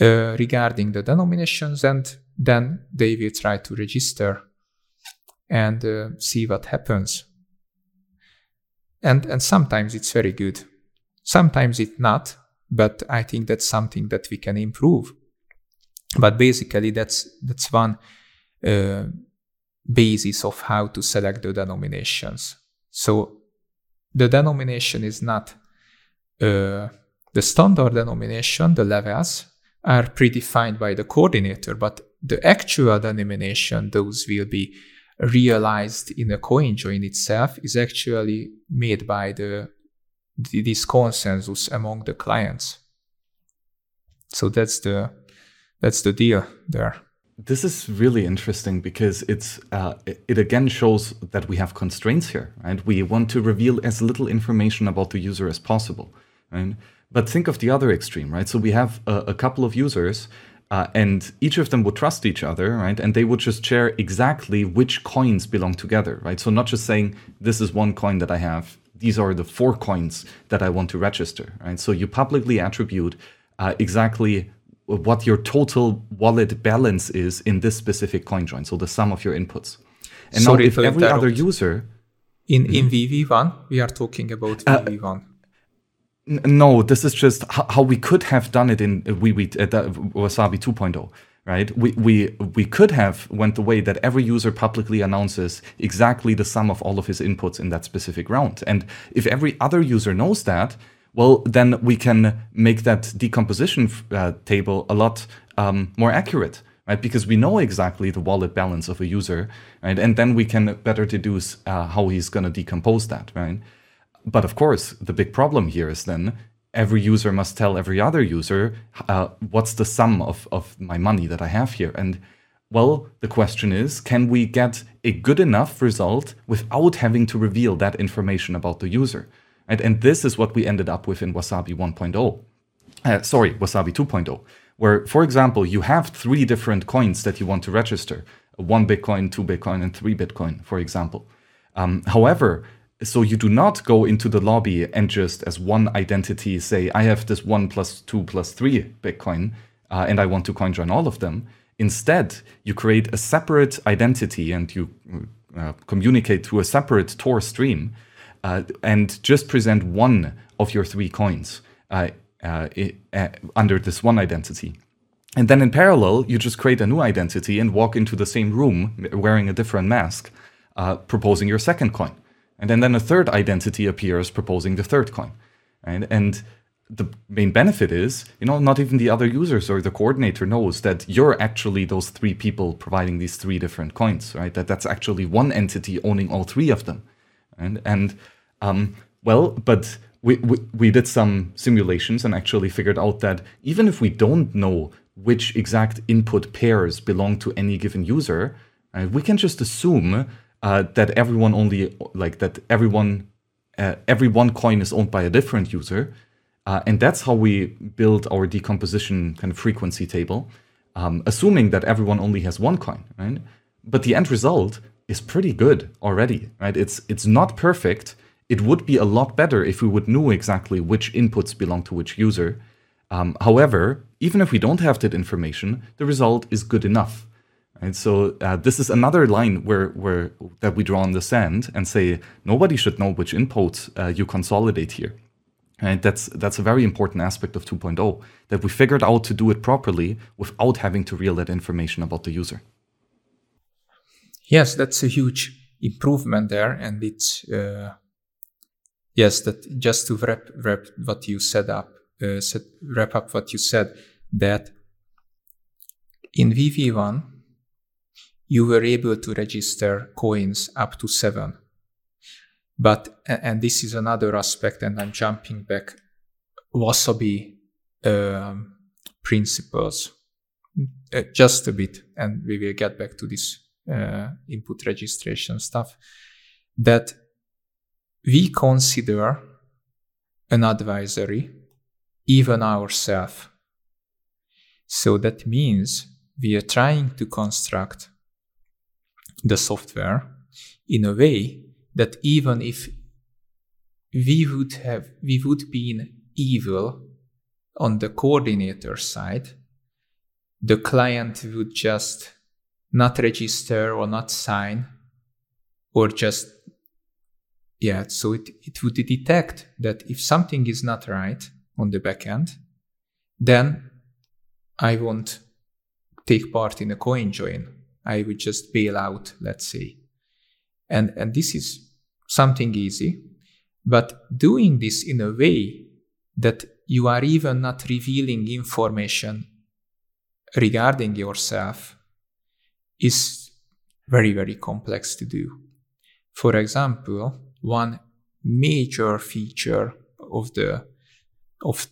uh, regarding the denominations and then they will try to register and uh, see what happens. And and sometimes it's very good. Sometimes it's not but i think that's something that we can improve but basically that's that's one uh, basis of how to select the denominations. So the denomination is not uh, the standard denomination, the levels are predefined by the coordinator, but the actual denomination, those will be realized in a coin join itself, is actually made by the this consensus among the clients. So that's the that's the deal there. This is really interesting because it's uh, it again shows that we have constraints here, right? We want to reveal as little information about the user as possible, right? But think of the other extreme, right? So we have a, a couple of users, uh, and each of them would trust each other, right? And they would just share exactly which coins belong together, right? So not just saying this is one coin that I have. These are the four coins that I want to register, right? So you publicly attribute uh, exactly what your total wallet balance is in this specific coin join. So the sum of your inputs. And Sorry now, if every other user in in mm-hmm. VV1, we are talking about VV1. Uh, no, this is just how we could have done it in uh, we we uh, Wasabi 2.0, right? We we we could have went the way that every user publicly announces exactly the sum of all of his inputs in that specific round, and if every other user knows that, well, then we can make that decomposition uh, table a lot um, more accurate, right? Because we know exactly the wallet balance of a user, right? And then we can better deduce uh, how he's going to decompose that, right? But of course, the big problem here is then every user must tell every other user uh, what's the sum of, of my money that I have here. And well, the question is can we get a good enough result without having to reveal that information about the user? Right? And this is what we ended up with in Wasabi 1.0. Uh, sorry, Wasabi 2.0, where, for example, you have three different coins that you want to register one Bitcoin, two Bitcoin, and three Bitcoin, for example. Um, however, so you do not go into the lobby and just as one identity say, I have this one plus two plus three Bitcoin, uh, and I want to coin join all of them. Instead, you create a separate identity and you uh, communicate through a separate Tor stream uh, and just present one of your three coins uh, uh, uh, under this one identity. And then in parallel, you just create a new identity and walk into the same room wearing a different mask, proposing your second coin. And then, then a third identity appears proposing the third coin. And the main benefit is, you know, not even the other users or the coordinator knows that you're actually those three people providing these three different coins, right? That that's actually one entity owning all three of them. And and um, well, but we, we, we did some simulations and actually figured out that even if we don't know which exact input pairs belong to any given user, uh, we can just assume uh, that everyone only like that everyone uh, every one coin is owned by a different user, uh, and that's how we build our decomposition kind of frequency table, um, assuming that everyone only has one coin, right? But the end result is pretty good already, right? It's it's not perfect. It would be a lot better if we would know exactly which inputs belong to which user. Um, however, even if we don't have that information, the result is good enough. And so uh, this is another line where, where that we draw on the sand and say nobody should know which input uh, you consolidate here. And that's that's a very important aspect of 2.0 that we figured out to do it properly without having to reveal that information about the user. Yes, that's a huge improvement there, and it's uh, yes that just to wrap wrap what you set up uh, set, wrap up what you said that in VV1 you were able to register coins up to seven. But, and this is another aspect, and I'm jumping back, Wasabi um, principles uh, just a bit, and we will get back to this uh, input registration stuff, that we consider an advisory, even ourselves. So that means we are trying to construct the software in a way that even if we would have we would be evil on the coordinator side the client would just not register or not sign or just yeah so it, it would detect that if something is not right on the backend then i won't take part in a coin join I would just bail out, let's say. And, and this is something easy, but doing this in a way that you are even not revealing information regarding yourself is very, very complex to do. For example, one major feature of the of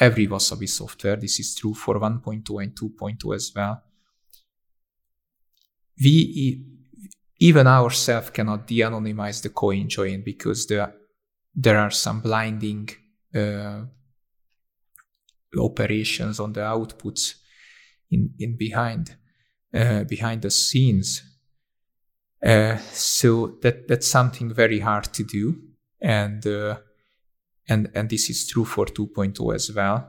every Wasabi software, this is true for 1.2 and 2.2 as well. We even ourselves cannot de-anonymize the coin join because the, there are some blinding uh, operations on the outputs in, in behind uh, behind the scenes. Uh, so that that's something very hard to do, and uh, and and this is true for 2.0 as well.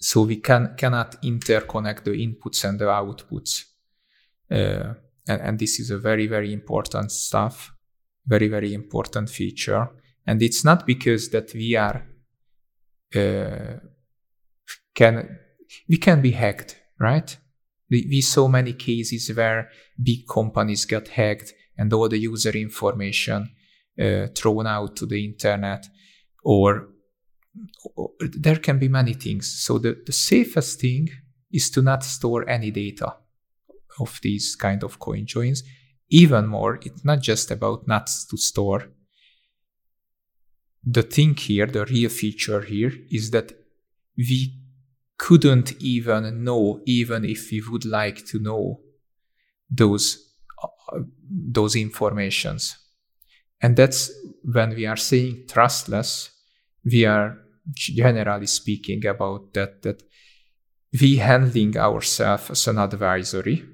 So we can cannot interconnect the inputs and the outputs, uh, and, and this is a very very important stuff, very very important feature. And it's not because that we are uh, can we can be hacked, right? We, saw many cases where big companies got hacked and all the user information uh, thrown out to the internet, or, or, there can be many things. So the, the safest thing is to not store any data of these kind of coin joins. Even more, it's not just about nuts to store. The thing here, the real feature here, is that we couldn't even know, even if we would like to know those uh, those informations. And that's when we are saying trustless, we are generally speaking about that that we handling ourselves as an advisory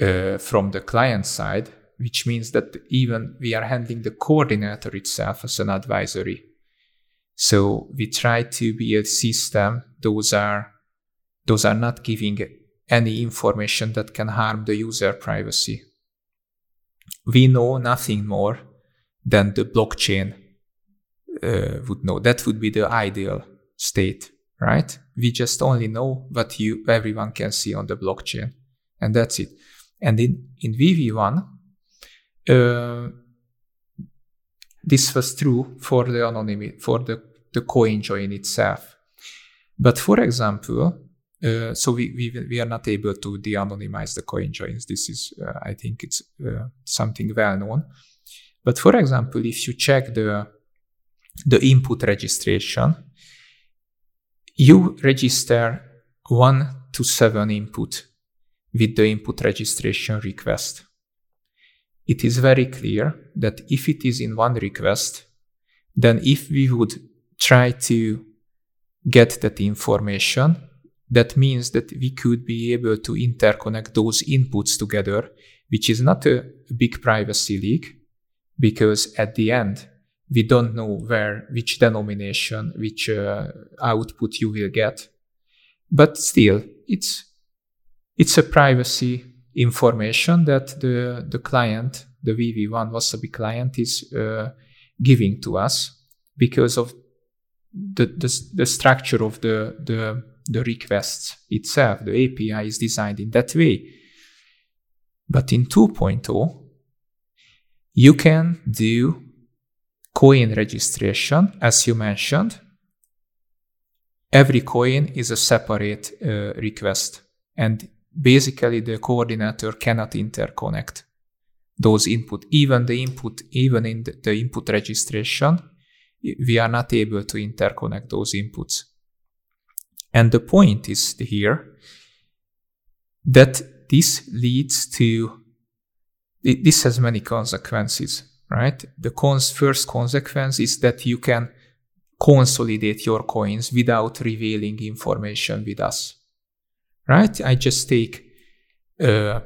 uh, from the client side, which means that even we are handling the coordinator itself as an advisory so we try to be a system. Those are those are not giving any information that can harm the user privacy. We know nothing more than the blockchain uh, would know. That would be the ideal state, right? We just only know what you everyone can see on the blockchain, and that's it. And in in VV1, uh, this was true for the anonymity for the the coin join itself. But for example, uh, so we, we, we are not able to de-anonymize the coin joins. This is, uh, I think it's uh, something well known. But for example, if you check the, the input registration, you register one to seven input with the input registration request. It is very clear that if it is in one request, then if we would try to get that information. That means that we could be able to interconnect those inputs together, which is not a big privacy leak because at the end, we don't know where, which denomination, which uh, output you will get. But still, it's, it's a privacy information that the, the client, the VV1 Wasabi client is uh, giving to us because of the, the, the structure of the, the, the requests itself, the API is designed in that way. But in 2.0, you can do coin registration, as you mentioned. Every coin is a separate uh, request, and basically the coordinator cannot interconnect those input. Even the input, even in the, input registration, we are not able to interconnect those inputs. And the point is here that this leads to, this has many consequences, right? The cons- first consequence is that you can consolidate your coins without revealing information with us, right? I just take uh,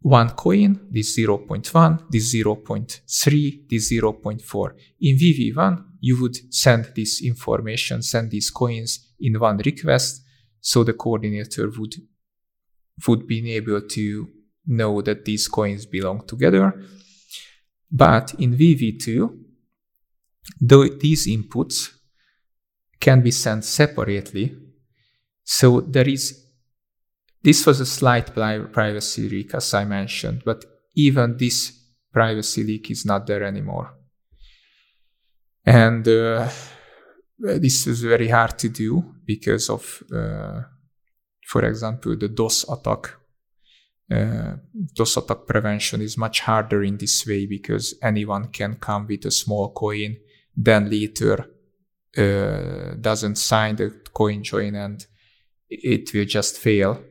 one coin, this 0.1, this 0.3, this 0.4. In VV1, you would send this information, send these coins in one request, so the coordinator would would be able to know that these coins belong together. But in VV2, though these inputs can be sent separately. So there is this was a slight privacy leak, as I mentioned, but even this privacy leak is not there anymore. And uh, this is very hard to do because of, uh, for example, the DOS attack. Uh, DOS attack prevention is much harder in this way because anyone can come with a small coin, then later uh, doesn't sign the coin join and it will just fail,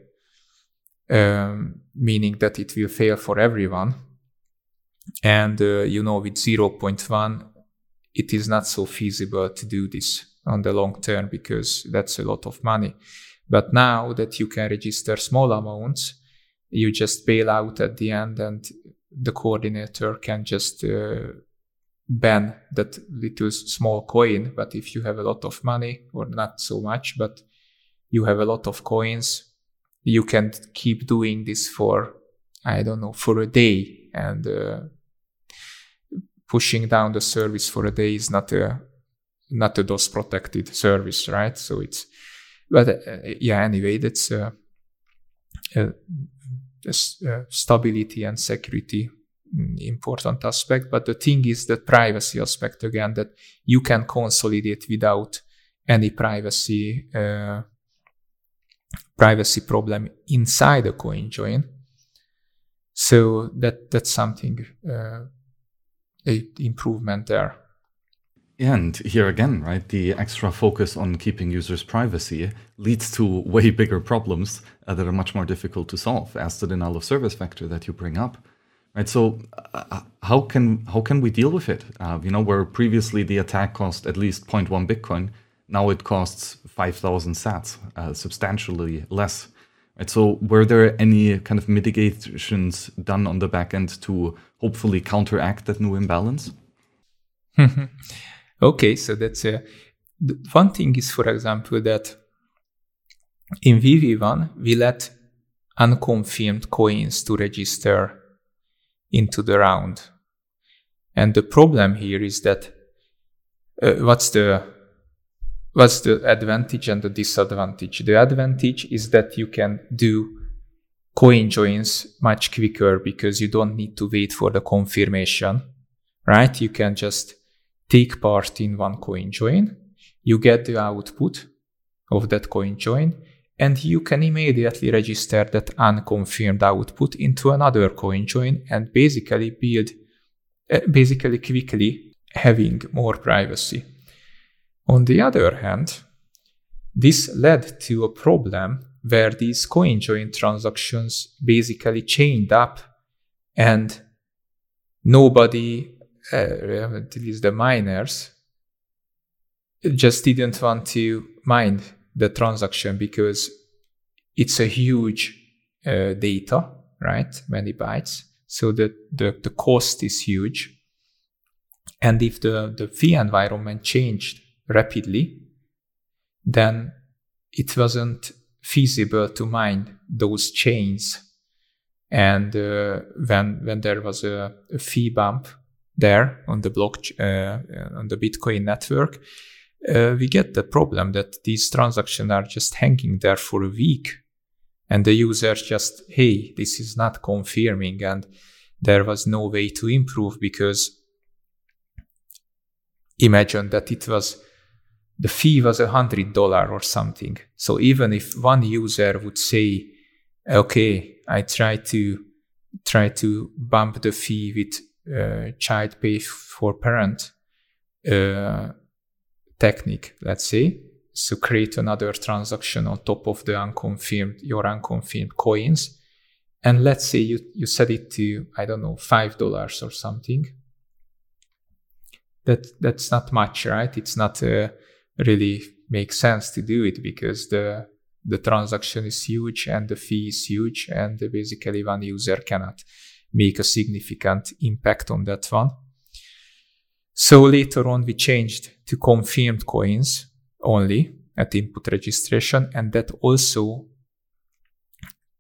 um, meaning that it will fail for everyone. And uh, you know, with 0.1, it is not so feasible to do this on the long term because that's a lot of money. But now that you can register small amounts, you just bail out at the end and the coordinator can just uh, ban that little small coin. But if you have a lot of money, or not so much, but you have a lot of coins, you can keep doing this for, I don't know, for a day. And uh, pushing down the service for a day is not a not a DOS protected service, right? So it's, but uh, yeah. Anyway, that's uh, uh, uh stability and security mm, important aspect. But the thing is the privacy aspect again that you can consolidate without any privacy uh, privacy problem inside a coin join. So that that's something uh, a improvement there. And here again, right, the extra focus on keeping users' privacy leads to way bigger problems uh, that are much more difficult to solve, as the denial of service factor that you bring up. Right. So, uh, how can how can we deal with it? Uh, you know, where previously the attack cost at least 0.1 Bitcoin, now it costs 5,000 Sats, uh, substantially less. Right. So, were there any kind of mitigations done on the back end to hopefully counteract that new imbalance? okay, so that's a one thing is, for example, that in VV1 we let unconfirmed coins to register into the round, and the problem here is that uh, what's the what's the advantage and the disadvantage? The advantage is that you can do coin joins much quicker because you don't need to wait for the confirmation, right? You can just take part in one coin join, you get the output of that coin join, and you can immediately register that unconfirmed output into another coin join and basically build, uh, basically quickly having more privacy. On the other hand, this led to a problem where these coin join transactions basically chained up and nobody, uh, at least the miners, just didn't want to mine the transaction because it's a huge uh, data, right? Many bytes. So the, the, the cost is huge. And if the, the fee environment changed rapidly, then it wasn't feasible to mine those chains. And uh, when when there was a, a, fee bump there on the block uh, on the Bitcoin network, uh, we get the problem that these transactions are just hanging there for a week, and the users just hey this is not confirming, and there was no way to improve because imagine that it was the fee was a hundred dollar or something. So even if one user would say, okay, I try to try to bump the fee with uh, child pay for parent uh, technique, let's say, so create another transaction on top of the unconfirmed your unconfirmed coins, and let's say you you set it to I don't know five dollars or something. That that's not much, right? It's not a really make sense to do it because the the transaction is huge and the fee is huge and basically one user cannot make a significant impact on that one. So later on we changed to confirmed coins only at input registration and that also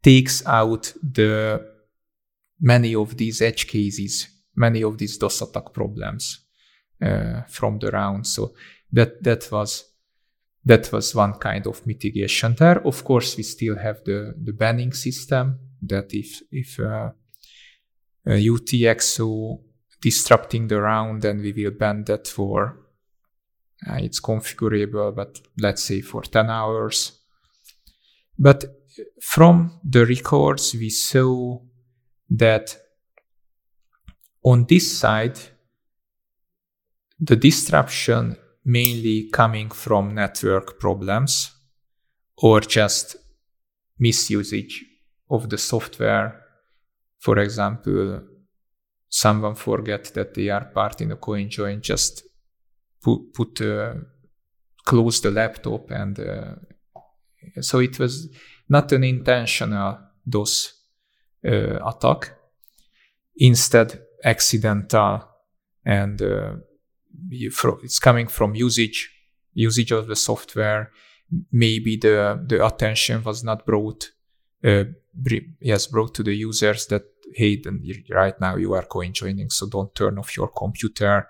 takes out the many of these edge cases, many of these DOS attack problems uh, from the round. So that that was that was one kind of mitigation there. Of course, we still have the the banning system that if if uh, uh, UTXO disrupting the round then we will ban that for uh, it's configurable, but let's say for 10 hours. But from the records, we saw that on this side, the disruption mainly coming from network problems or just misusage of the software. For example, someone forget that they are part in a coin join, just put, put uh, close the laptop and uh, so it was not an intentional DOS uh, attack, instead accidental and it's coming from usage usage of the software. Maybe the the attention was not brought uh, yes brought to the users that hey right now you are coin joining so don't turn off your computer.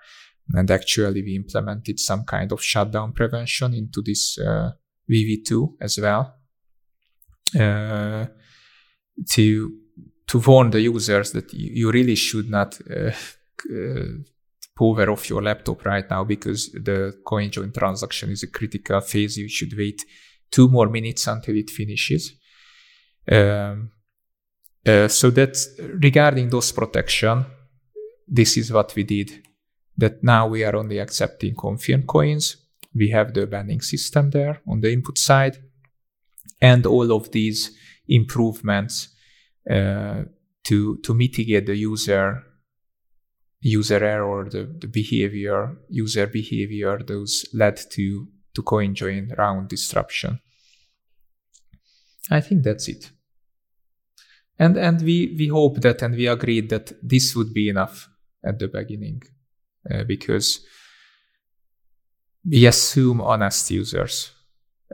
And actually we implemented some kind of shutdown prevention into this uh, vv2 as well uh, to to warn the users that you, really should not uh, uh, power off your laptop right now because the coin join transaction is a critical phase. You should wait two more minutes until it finishes. Um, uh, so that's regarding those protection. This is what we did. That now we are only accepting confirmed coins. We have the banning system there on the input side, and all of these improvements uh, to to mitigate the user user error, the, the behavior, user behavior, those led to to coin join round disruption. I think that's it. And and we we hope that and we agreed that this would be enough at the beginning, uh, because we assume honest users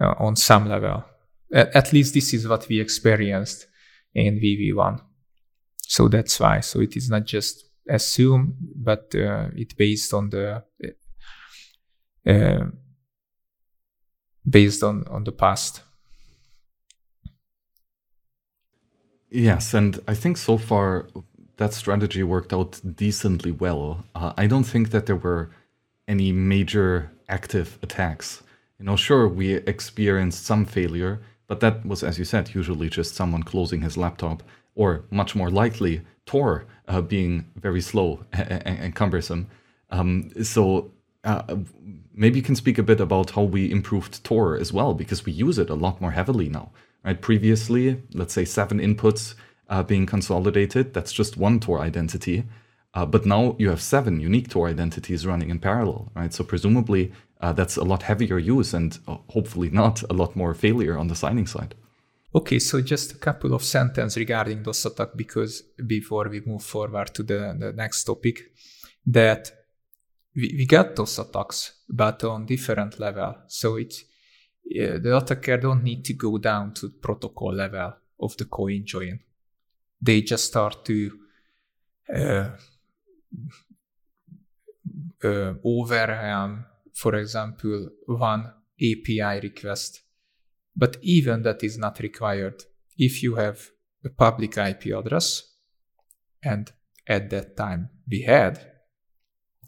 uh, on some level. At, at least this is what we experienced in VV1. So that's why. So it is not just assume, but uh, it based on the uh, based on on the past. Yes, and I think so far that strategy worked out decently well. Uh, I don't think that there were any major active attacks. You know, sure, we experienced some failure, but that was, as you said, usually just someone closing his laptop, or much more likely, Tor uh, being very slow and, and cumbersome. Um, so uh, maybe you can speak a bit about how we improved Tor as well, because we use it a lot more heavily now. Right? Previously, let's say seven inputs uh, being consolidated. That's just one Tor identity. Uh, but now you have seven unique Tor identities running in parallel, right? So presumably uh, that's a lot heavier use and uh, hopefully not a lot more failure on the signing side. Okay, so just a couple of sentences regarding DOS attack because before we move forward to the, the next topic, that we, we got DOS attacks, but on different level. So it's uh, the attacker don't need to go down to protocol level of the coin join. They just start to uh, uh, overwhelm, for example, one API request but even that is not required. If you have a public IP address, and at that time we had,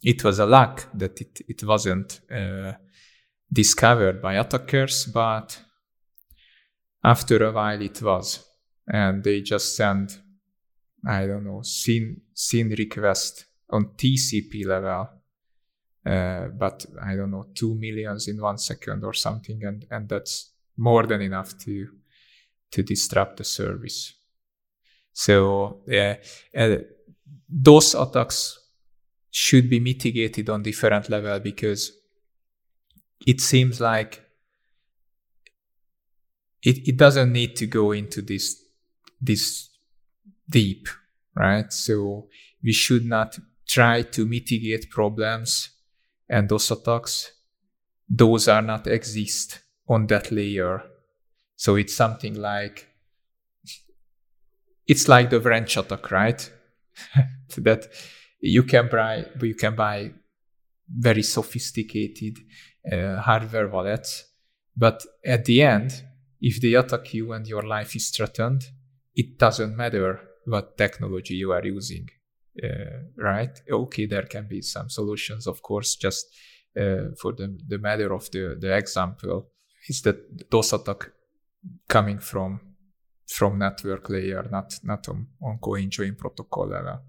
it was a luck that it, it wasn't uh, discovered by attackers, but after a while it was. And they just send, I don't know, SYN, SYN request on TCP level. Uh, but I don't know, two millions in one second or something, and, and that's more than enough to to disrupt the service. So uh, uh, those attacks should be mitigated on different level because it seems like it, it doesn't need to go into this this deep, right? So we should not try to mitigate problems and those attacks. Those are not exist on that layer. So it's something like it's like the wrench attack, right? that you can buy you can buy very sophisticated uh, hardware wallets, but at the end, if they attack you and your life is threatened, it doesn't matter what technology you are using. uh, right? Okay, there can be some solutions, of course. Just uh, for the the matter of the the example is that DOS attack coming from from network layer, not not on, on protocol level.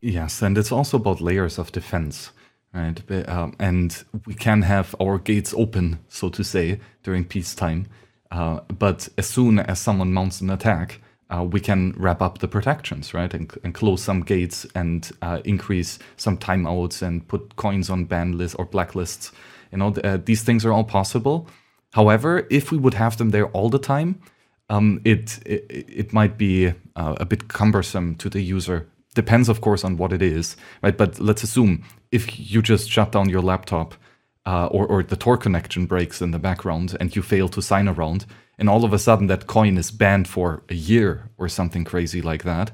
Yes, and it's also about layers of defense, right? Um, and we can have our gates open, so to say, during peacetime. Uh, but as soon as someone mounts an attack, uh, we can wrap up the protections, right? And, and close some gates and uh, increase some timeouts and put coins on ban lists or blacklists. You know, uh, these things are all possible. However, if we would have them there all the time, um, it, it, it might be uh, a bit cumbersome to the user. Depends, of course, on what it is, right? But let's assume if you just shut down your laptop uh, or, or the Tor connection breaks in the background and you fail to sign around, and all of a sudden that coin is banned for a year or something crazy like that.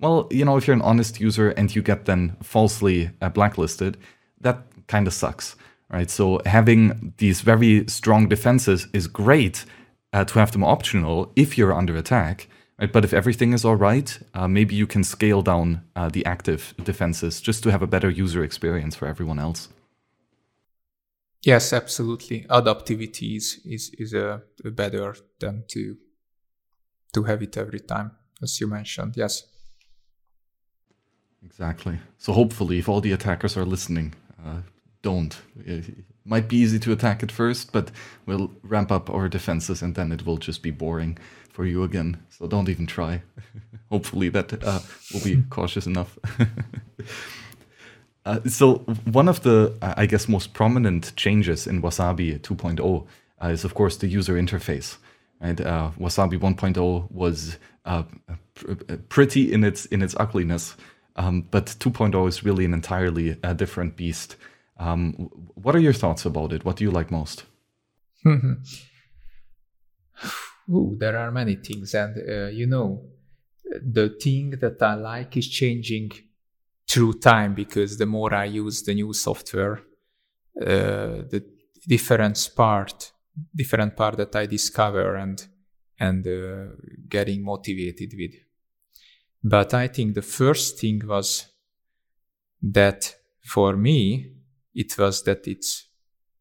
Well, you know, if you're an honest user and you get then falsely uh, blacklisted, that kind of sucks, right? So having these very strong defenses is great uh, to have them optional if you're under attack. Right? But if everything is all right, uh, maybe you can scale down uh, the active defenses just to have a better user experience for everyone else. Yes, absolutely. Adaptivity is is, is a, a better than to to have it every time, as you mentioned. Yes. Exactly. So hopefully, if all the attackers are listening, uh, don't. It might be easy to attack at first, but we'll ramp up our defenses, and then it will just be boring for you again. So don't even try. hopefully, that uh, will be cautious enough. Uh, so one of the, uh, I guess, most prominent changes in Wasabi 2.0 uh, is, of course, the user interface. Right? Uh, Wasabi 1.0 was uh, pr- pretty in its in its ugliness, um, but 2.0 is really an entirely different beast. Um, what are your thoughts about it? What do you like most? Ooh, there are many things, and you know, the thing that I like is changing through time because the more I use the new software, uh, the different part, different part that I discover and and uh, getting motivated with. But I think the first thing was that for me, it was that it's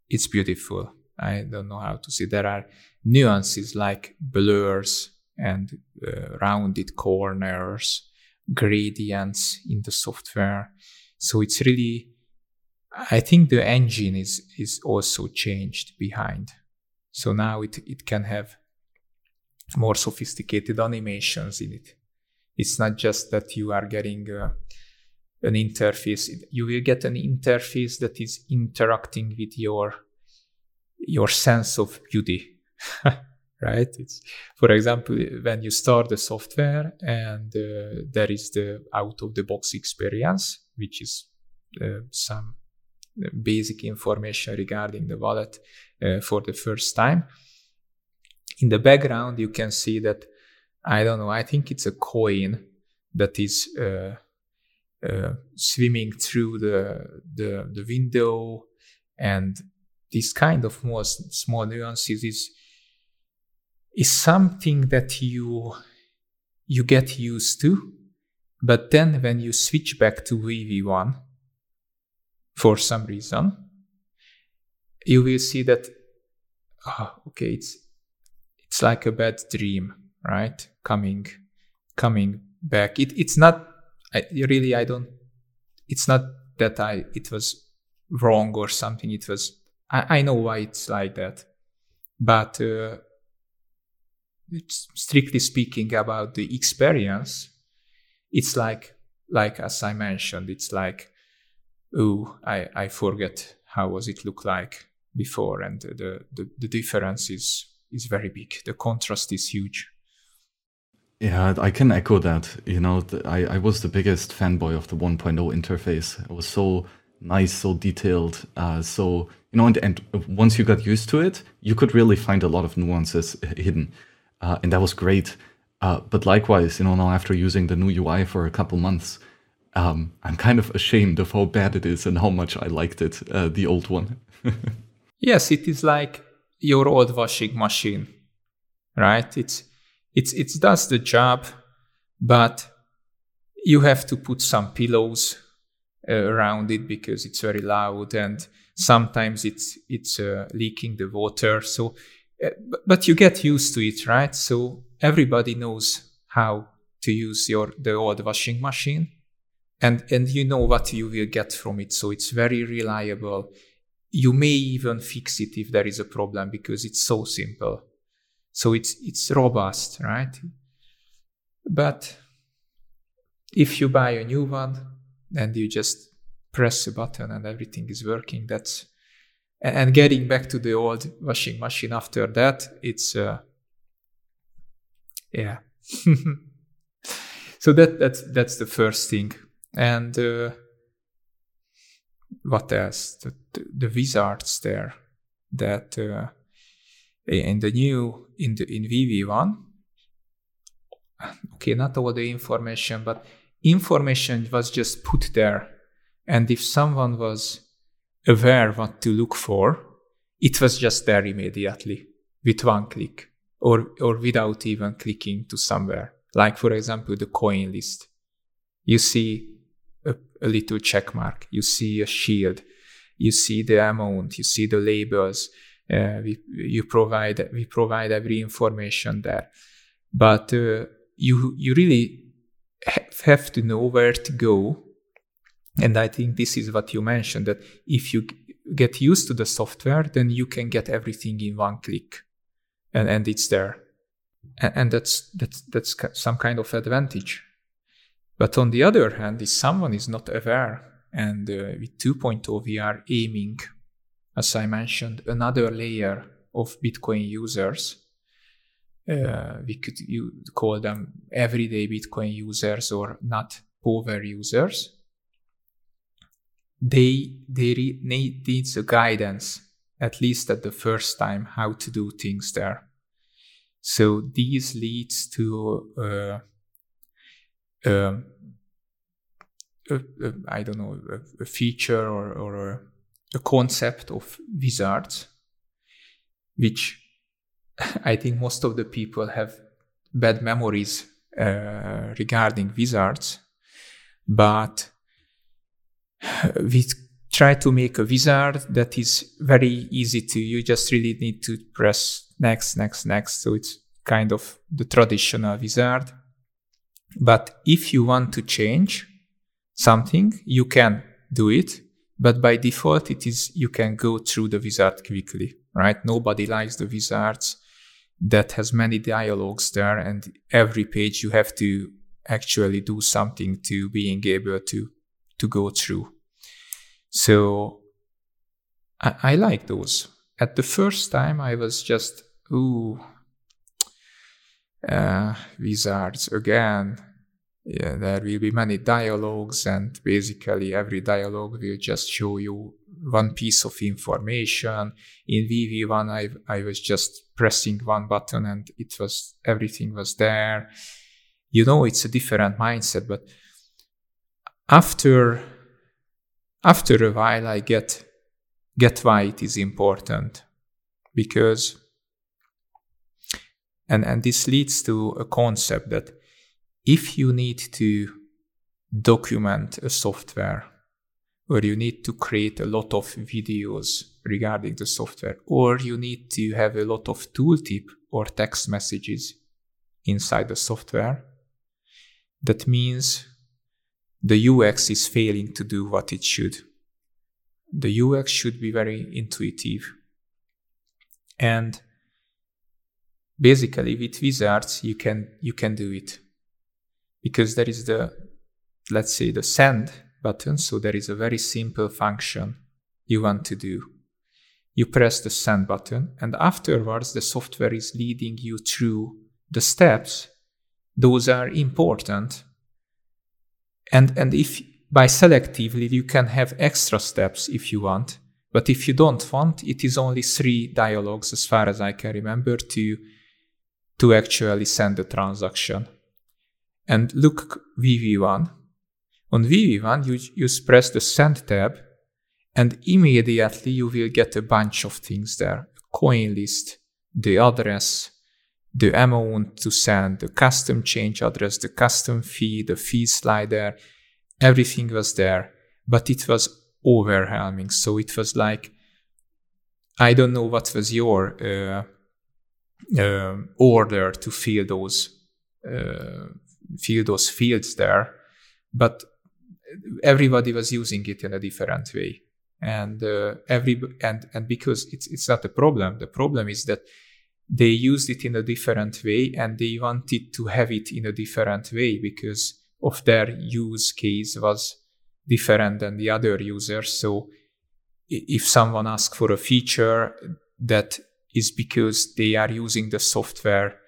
it's beautiful. I don't know how to say. There are nuances like blurs and uh, rounded corners gradients in the software. So it's really, I think the engine is, is also changed behind. So now it, it can have more sophisticated animations in it. It's not just that you are getting uh, an interface. You will get an interface that is interacting with your your sense of beauty. right? It's, for example, when you start the software and uh, there is the out of the box experience, which is uh, some basic information regarding the wallet uh, for the first time. In the background, you can see that I don't know. I think it's a coin that is uh, Uh, swimming through the, the the window, and this kind of more small nuances is is something that you you get used to. But then when you switch back to vv1 for some reason you will see that oh, okay it's it's like a bad dream right? Coming coming back. It, it's not I, really i don't it's not that i it was wrong or something it was i, I know why it's like that. But uh, strictly speaking about the experience it's like like as i mentioned it's like oh i i forget how was it look like before and the the, the difference is is very big. The contrast is huge yeah i can echo that you know i i was the biggest fanboy of the 1.0 interface it was so nice so detailed uh, so you know and, and once you got used to it you could really find a lot of nuances hidden uh, and that was great. Uh, but likewise, you know, now after using the new UI for a couple months, um, I'm kind of ashamed of how bad it is and how much I liked it, uh, the old one. yes, it is like your old washing machine, right? It's it's it does the job, but you have to put some pillows uh, around it because it's very loud and sometimes it's it's uh, leaking the water. So uh, but you get used to it right? So everybody knows how to use your the old washing machine and and you know what you will get from it. So it's very reliable. You may even fix it if there is a problem because it's so simple so it's it's robust right? But if you buy a new one and you just press a button and everything is working that's and getting back to the old washing machine after that it's uh, yeah. So that that's that's the first thing. And uh, what else? The, the, the, wizards there that uh, Eh, in the new in the in vv1 okay not all the information but information was just put there. And if someone was aware what to look for it was just there immediately with one click or or without even clicking to somewhere. Like for example the coin list. You see a, a little check mark you see a shield you see the amount you see the labels we you provide we provide every information there. But uh, you you really have to know where to go. And i think this is what you mentioned that if you get used to the software then you can get everything in one click. And and it's there. And, and that's that's that's some kind of advantage. But on the other hand, if someone is not aware, and uh, with 2.0 we are aiming, as I mentioned, another layer of Bitcoin users. Uh, we could you call them everyday Bitcoin users or not power users. They they re- need needs a guidance at least at the first time how to do things there. So these leads to uh, um, a, a, I don't know a, a feature or, or a, concept of wizards, which I think most of the people have bad memories uh, regarding wizards, but we try to make a wizard that is very easy to. You just really need to press next, next, next. So it's kind of the traditional wizard but if you want to change something, you can do it. But by default, it is you can go through the wizard quickly, right? Nobody likes the wizards that has many dialogues there, and every page you have to actually do something to being able to to go through. So I, I like those. At the first time, I was just ooh uh, wizards again. Yeah, there will be many dialogues, and basically every dialogue will just show you one piece of information. In VV1, I, I was just pressing one button and it was everything was there. You know, it's a different mindset, but after after a while, I get get why it is important because and, and this leads to a concept that if you need to document a software or you need to create a lot of videos regarding the software or you need to have a lot of tooltip or text messages inside the software that means the UX is failing to do what it should. The UX should be very intuitive. And basically with wizards you can you can do it because there is the let's say the send button. So there is a very simple function you want to do. You press the send button and afterwards the software is leading you through the steps. Those are important. And and if by selectively you can have extra steps if you want. But if you don't want it is only three dialogues as far as i can remember to to actually send the transaction. And look VV1. On VV1, you, you press the send tab and immediately you will get a bunch of things there. Coin list, the address, the amount to send, the custom change address, the custom fee, the fee slider, everything was there, but it was overwhelming. So it was like, I don't know what was your uh, uh, order to fill those uh, fill those fields there, but everybody was using it in a different way, and uh, every and and because it's it's not a problem. The problem is that they used it in a different way and they wanted to have it in a different way because of their use case was different than the other users. So if someone asks for a feature that is because they are using the software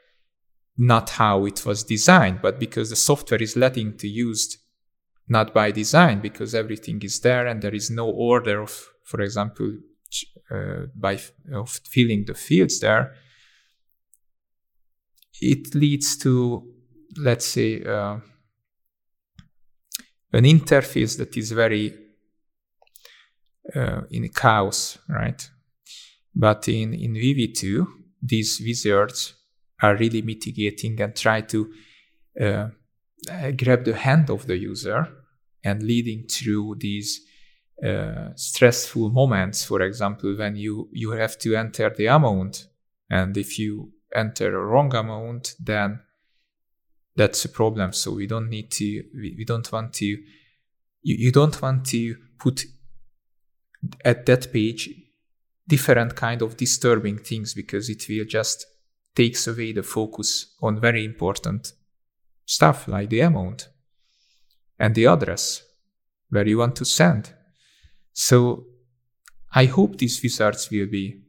not how it was designed, but because the software is letting to used not by design because everything is there and there is no order of, for example, uh, by of filling the fields there it leads to, let's say, uh, an interface that is very uh, in chaos, right? But in, in Vivi 2, these wizards are really mitigating and try to uh, grab the hand of the user and leading through these uh, stressful moments. For example, when you, you have to enter the amount, and if you enter a wrong amount, then that's a problem. So we don't need to, we, we don't want to, you, you don't want to put at that page different kind of disturbing things because it will just takes away the focus on very important stuff like the amount and the address where you want to send. So I hope these wizards will be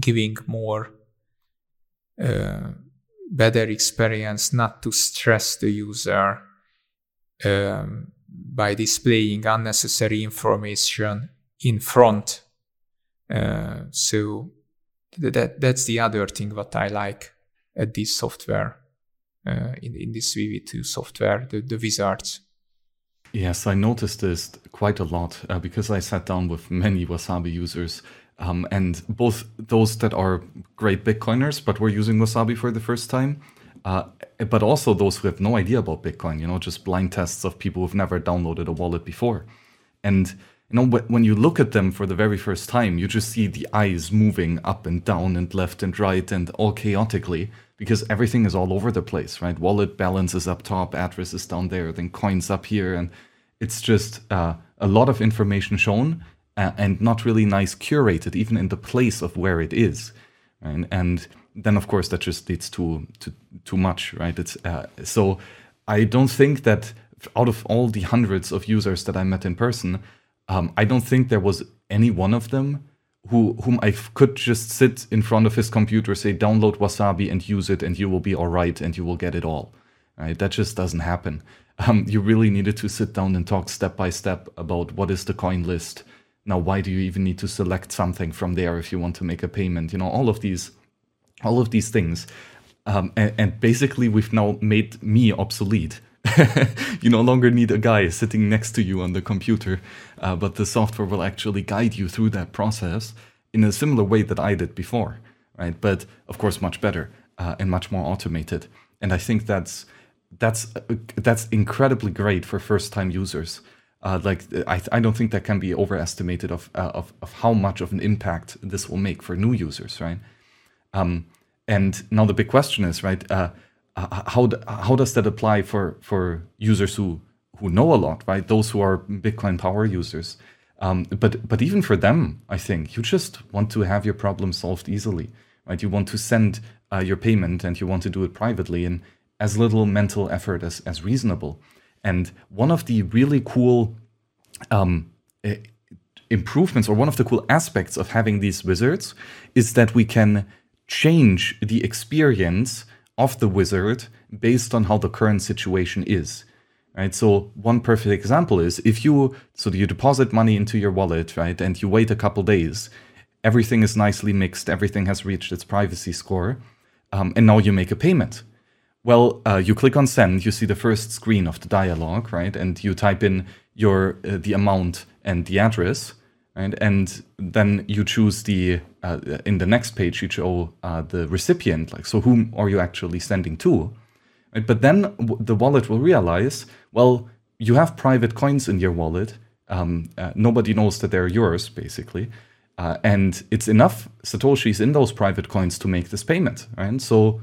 giving more uh, better experience not to stress the user um, by displaying unnecessary information in front. Uh, so that that's the other thing what I like at this software uh, in in this VV2 software, the, the wizards. Yes, I noticed this quite a lot uh, because I sat down with many Wasabi users um, and both those that are great Bitcoiners but were using Wasabi for the first time, uh, but also those who have no idea about Bitcoin, you know, just blind tests of people who've never downloaded a wallet before. And, you know, when you look at them for the very first time, you just see the eyes moving up and down and left and right and all chaotically because everything is all over the place, right? Wallet balance is up top, address is down there, then coins up here. And it's just uh, a lot of information shown uh, and not really nice curated, even in the place of where it is. And, and then, of course, that just leads to, to too much, right? It's uh, so I don't think that out of all the hundreds of users that I met in person, um, I don't think there was any one of them who whom I could just sit in front of his computer, say download Wasabi and use it, and you will be all right, and you will get it all. Right? That just doesn't happen. Um, you really needed to sit down and talk step by step about what is the coin list, now why do you even need to select something from there if you want to make a payment you know all of these all of these things um, and, and, basically we've now made me obsolete you no longer need a guy sitting next to you on the computer uh, but the software will actually guide you through that process in a similar way that i did before right but of course much better uh, and much more automated and i think that's that's uh, that's incredibly great for first time users uh, like I, I don't think that can be overestimated of, uh, of of how much of an impact this will make for new users, right? Um, and now the big question is, right? How how does that apply for for users who who know a lot, right? Those who are Bitcoin Power users. Um, but but even for them, I think you just want to have your problem solved easily, right? You want to send uh, your payment and you want to do it privately in as little mental effort as as reasonable. And one of the really cool um, eh, improvements, or one of the cool aspects of having these wizards, is that we can change the experience of the wizard based on how the current situation is. Right. So one perfect example is if you so you deposit money into your wallet, right, and you wait a couple days, everything is nicely mixed, everything has reached its privacy score, um, and now you make a payment. Well, uh, you click on send, you see the first screen of the dialog, right? And you type in your uh, the amount and the address, And then you choose the uh, in the next page you show uh, the recipient, like so whom are you actually sending to? Right? But then the wallet will realize, well, you have private coins in your wallet. Um, uh, nobody knows that they're yours, basically. Uh, and it's enough satoshis in those private coins to make this payment, right? So,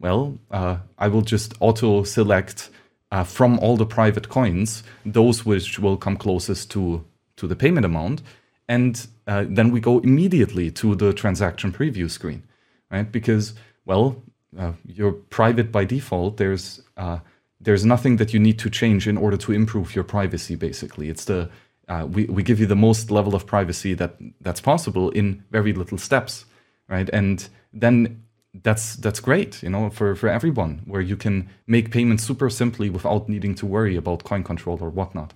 well, uh, I will just auto select uh, from all the private coins those which will come closest to to the payment amount, and uh, then we go immediately to the transaction preview screen, right? Because well, uh, you're private by default. There's uh, there's nothing that you need to change in order to improve your privacy. Basically, it's the uh, we, we give you the most level of privacy that that's possible in very little steps right and then that's that's great you know for for everyone where you can make payments super simply without needing to worry about coin control or whatnot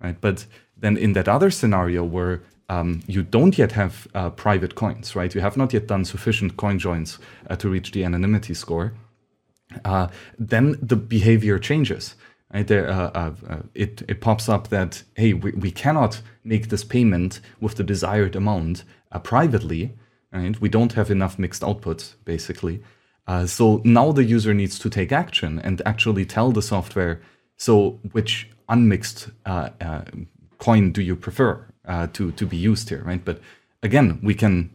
right but then in that other scenario where um, you don't yet have uh, private coins right? You have not yet done sufficient coin joins uh, to reach the anonymity score. Uh, then the behavior changes right? There uh, uh, uh, it, it pops up that hey we, we cannot make this payment with the desired amount privately right? We don't have enough mixed outputs basically. So now the user needs to take action and actually tell the software so which unmixed coin do you prefer to to be used here right but again we can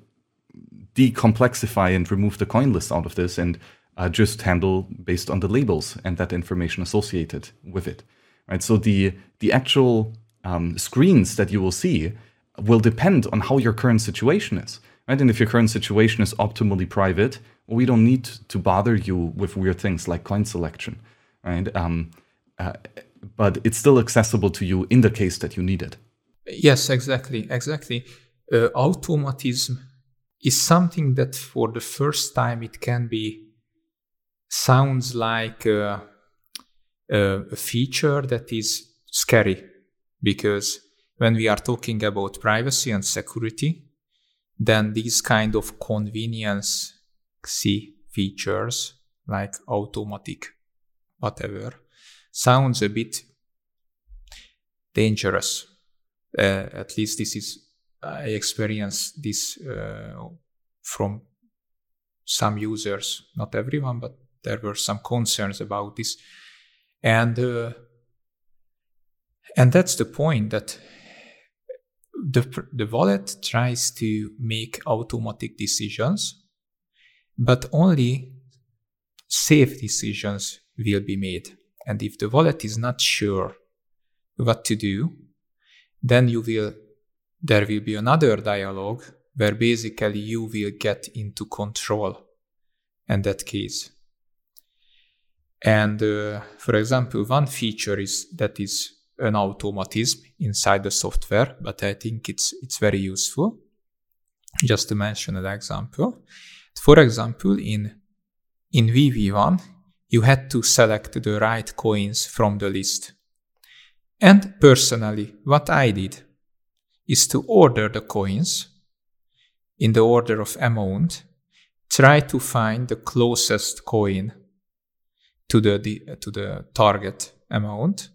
decomplexify and remove the coin list out of this and uh, just handle based on the labels and that information associated with it. Right. So the the actual um, screens that you will see will depend on how your current situation is. Right. And if your current situation is optimally private, we don't need to bother you with weird things like coin selection. Right. Um, uh, but it's still accessible to you in the case that you need it. Yes, exactly, exactly. Uh, automatism is something that for the first time it can be sounds like a, a feature that is scary because when we are talking about privacy and security, then these kind of convenience see features like automatic whatever sounds a bit dangerous. Uh, at least this is I experienced this uh, from some users, not everyone, but there were some concerns about this, and uh, and that's the point that the the wallet tries to make automatic decisions, but only safe decisions will be made. And if the wallet is not sure what to do, then you will there will be another dialogue where basically you will get into control in that case. And uh, for example, one feature is that is an automatism inside the software, but I think it's it's very useful. Just to mention an example, for example, in in VV1, you had to select the right coins from the list. And personally, what I did is to order the coins in the order of amount, try to find the closest coin to the, the to the target amount,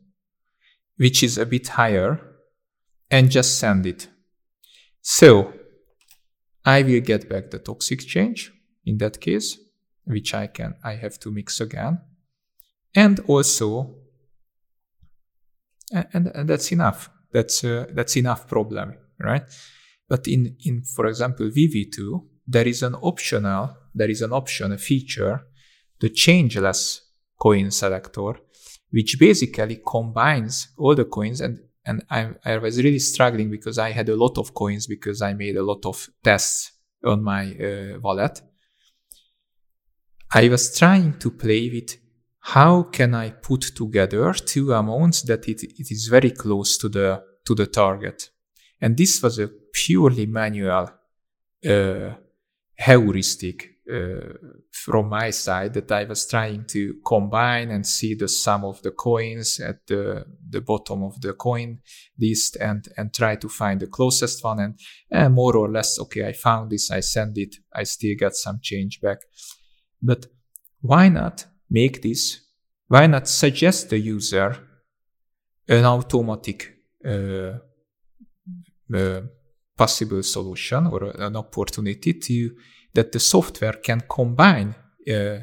which is a bit higher, and just send it. So I will get back the toxic change in that case, which I can I have to mix again, and also and, and that's enough. That's uh, that's enough problem, right? But in in for example VV2, there is an optional there is an option a feature the changeless coin selector, which basically combines all the coins. And, and I, I was really struggling because I had a lot of coins because I made a lot of tests on my uh, wallet. I was trying to play with how can I put together two amounts that it, it is very close to the to the target. And this was a purely manual uh, heuristic uh, from my side that I was trying to combine and see the sum of the coins at the, the bottom of the coin list and, and try to find the closest one. And eh, more or less, okay, I found this, I send it, I still got some change back. But why not make this? Why not suggest the user an automatic uh, uh, possible solution or an opportunity to that the software can combine uh,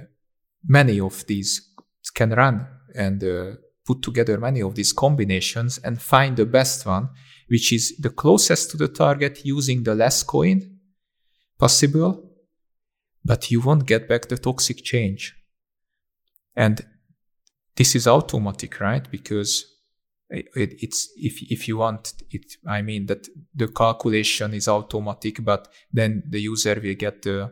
many of these can run and uh, put together many of these combinations and find the best one which is the closest to the target using the less coin possible but you won't get back the toxic change and this is automatic right? Because it, it's if if you want it i mean that the calculation is automatic but then the user will get the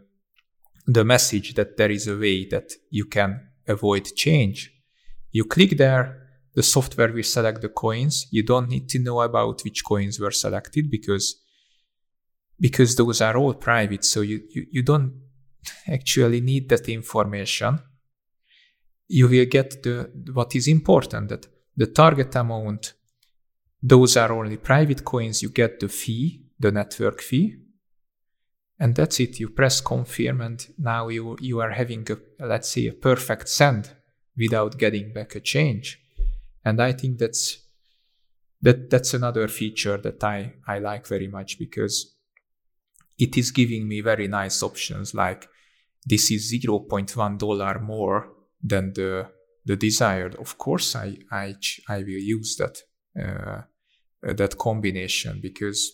the message that there is a way that you can avoid change. You click there the software will select the coins. You don't need to know about which coins were selected because because those are all private. So you you, you don't actually need that information you will get the what is important that the target amount, those are only private coins. You get the fee, the network fee. And that's it. You press confirm, and now you, you are having, a, let's say, a perfect send without getting back a change. And I think that's that that's another feature that I, I like very much because it is giving me very nice options like this is 0.1 dollar more than the the desired, of course, I I I will use that uh, that combination because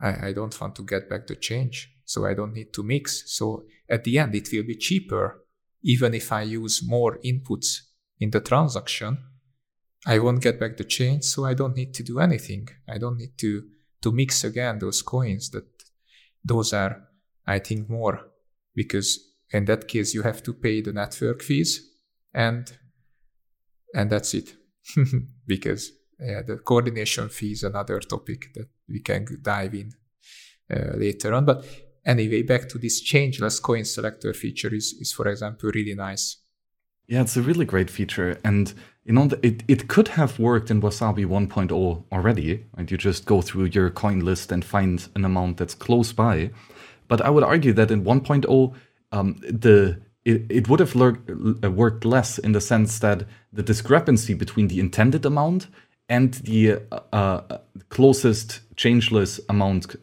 I, I don't want to get back the change, so I don't need to mix. So at the end, it will be cheaper, even if I use more inputs in the transaction. I won't get back the change, so I don't need to do anything. I don't need to to mix again those coins. That those are, I think, more because in that case you have to pay the network fees and and that's it. Because yeah, the coordination fee is another topic that we can dive in uh, later on. But anyway back to this changeless coin selector feature is, is for example really nice. Yeah it's a really great feature. And you know it, it could have worked in wasabi 1.0 already and you just go through your coin list and find an amount that's close by. But i would argue that in 1.0 um, the it, it would have uh, worked less in the sense that the discrepancy between the intended amount and the uh, uh, closest changeless amount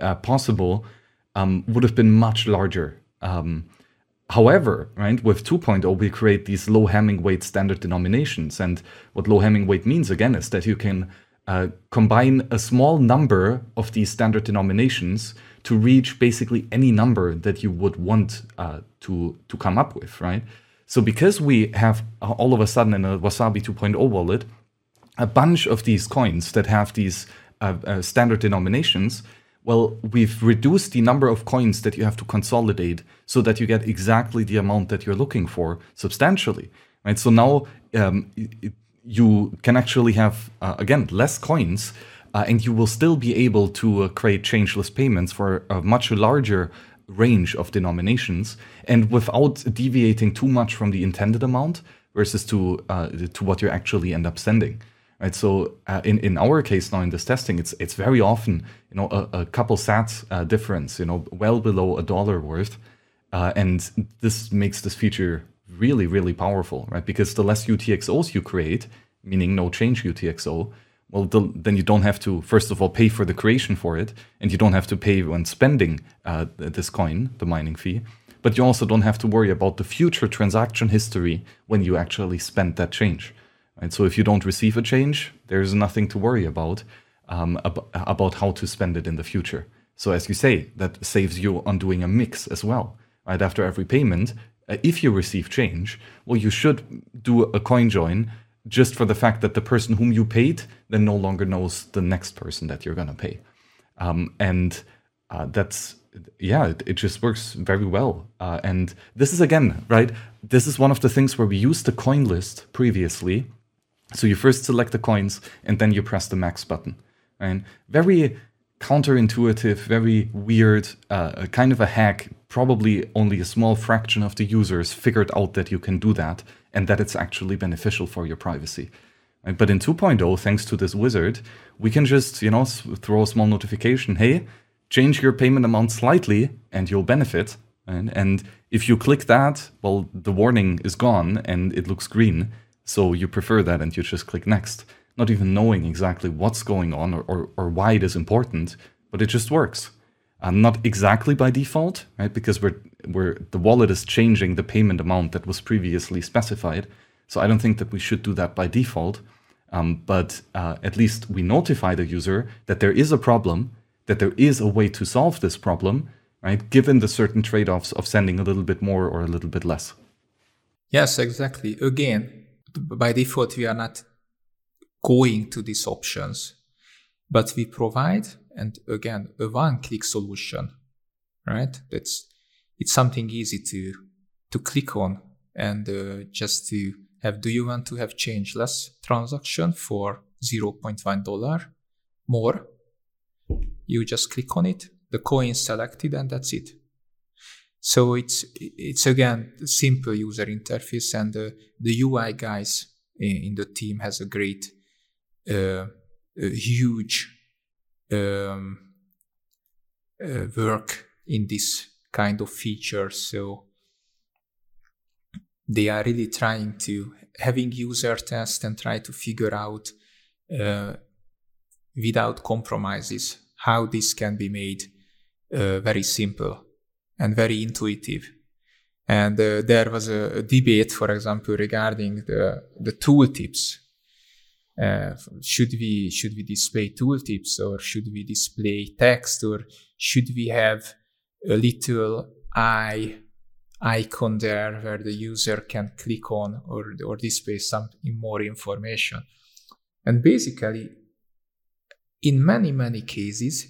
uh, possible um, would have been much larger. Um, however, right, with 2.0, we create these low Hamming weight standard denominations. And what low Hamming weight means, again, is that you can uh, combine a small number of these standard denominations to reach basically any number that you would want uh, to to come up with, right? So because we have uh, all of a sudden in a Wasabi 2.0 wallet a bunch of these coins that have these uh, uh, standard denominations, well, we've reduced the number of coins that you have to consolidate so that you get exactly the amount that you're looking for substantially, right? So now um, it, you can actually have uh, again less coins uh, and you will still be able to uh, create changeless payments for a much larger range of denominations. And without deviating too much from the intended amount versus to uh, to what you actually end up sending right? So uh, in in our case now in this testing it's it's very often you know a, a couple sats uh, difference you know well below a dollar worth. Uh, and this makes this feature really really powerful right? Because the less utxos you create meaning no change utxo well, then you don't have to, first of all, pay for the creation for it, and you don't have to pay when spending uh, this coin, the mining fee. But you also don't have to worry about the future transaction history when you actually spend that change. Right? So if you don't receive a change, there's nothing to worry about um, ab- about how to spend it in the future. So as you say, that saves you on doing a mix as well. Right after every payment, uh, if you receive change, well, you should do a coin join just for the fact that the person whom you paid then no longer knows the next person that you're to pay. Um, and uh, that's, yeah, it, it, just works very well. Uh, and this is again, right? This is one of the things where we used the coin list previously. So you first select the coins and then you press the max button. Right? Very counterintuitive, very weird, uh, kind of a hack. Probably only a small fraction of the users figured out that you can do that and that it's actually beneficial for your privacy. Uh, but in 2.0, thanks to this wizard, we can just, you know, throw a small notification, hey, change your payment amount slightly and you'll benefit. Right? And if you click that, well, the warning is gone and it looks green. So you prefer that and you just click next, not even knowing exactly what's going on or, or, or why it is important. but it just works. Uh, not exactly by default, right? Because we're we're the wallet is changing the payment amount that was previously specified. So I don't think that we should do that by default. Um, but uh, at least we notify the user that there is a problem, that there is a way to solve this problem, right? Given the certain trade-offs of sending a little bit more or a little bit less. Yes, exactly. Again, by default, we are not going to these options, but we provide, and again, a one-click solution, right? That's it's something easy to to click on and uh, just to have. Do you want to have changeless transaction for 0.1 dollar more? You just click on it, the coin selected, and that's it. So it's it's again simple user interface, and uh, the UI guys in, in, the team has a great, uh, a huge um, uh, work in this kind of feature. So they are really trying to having user test and try to figure out uh, without compromises how this can be made uh, very simple and very intuitive. And uh, there was a, a, debate, for example, regarding the, the tooltips. Uh, should we should we display tooltips or should we display text or should we have a little eye icon there where the user can click on or, or display some more information. And basically, in many, many cases,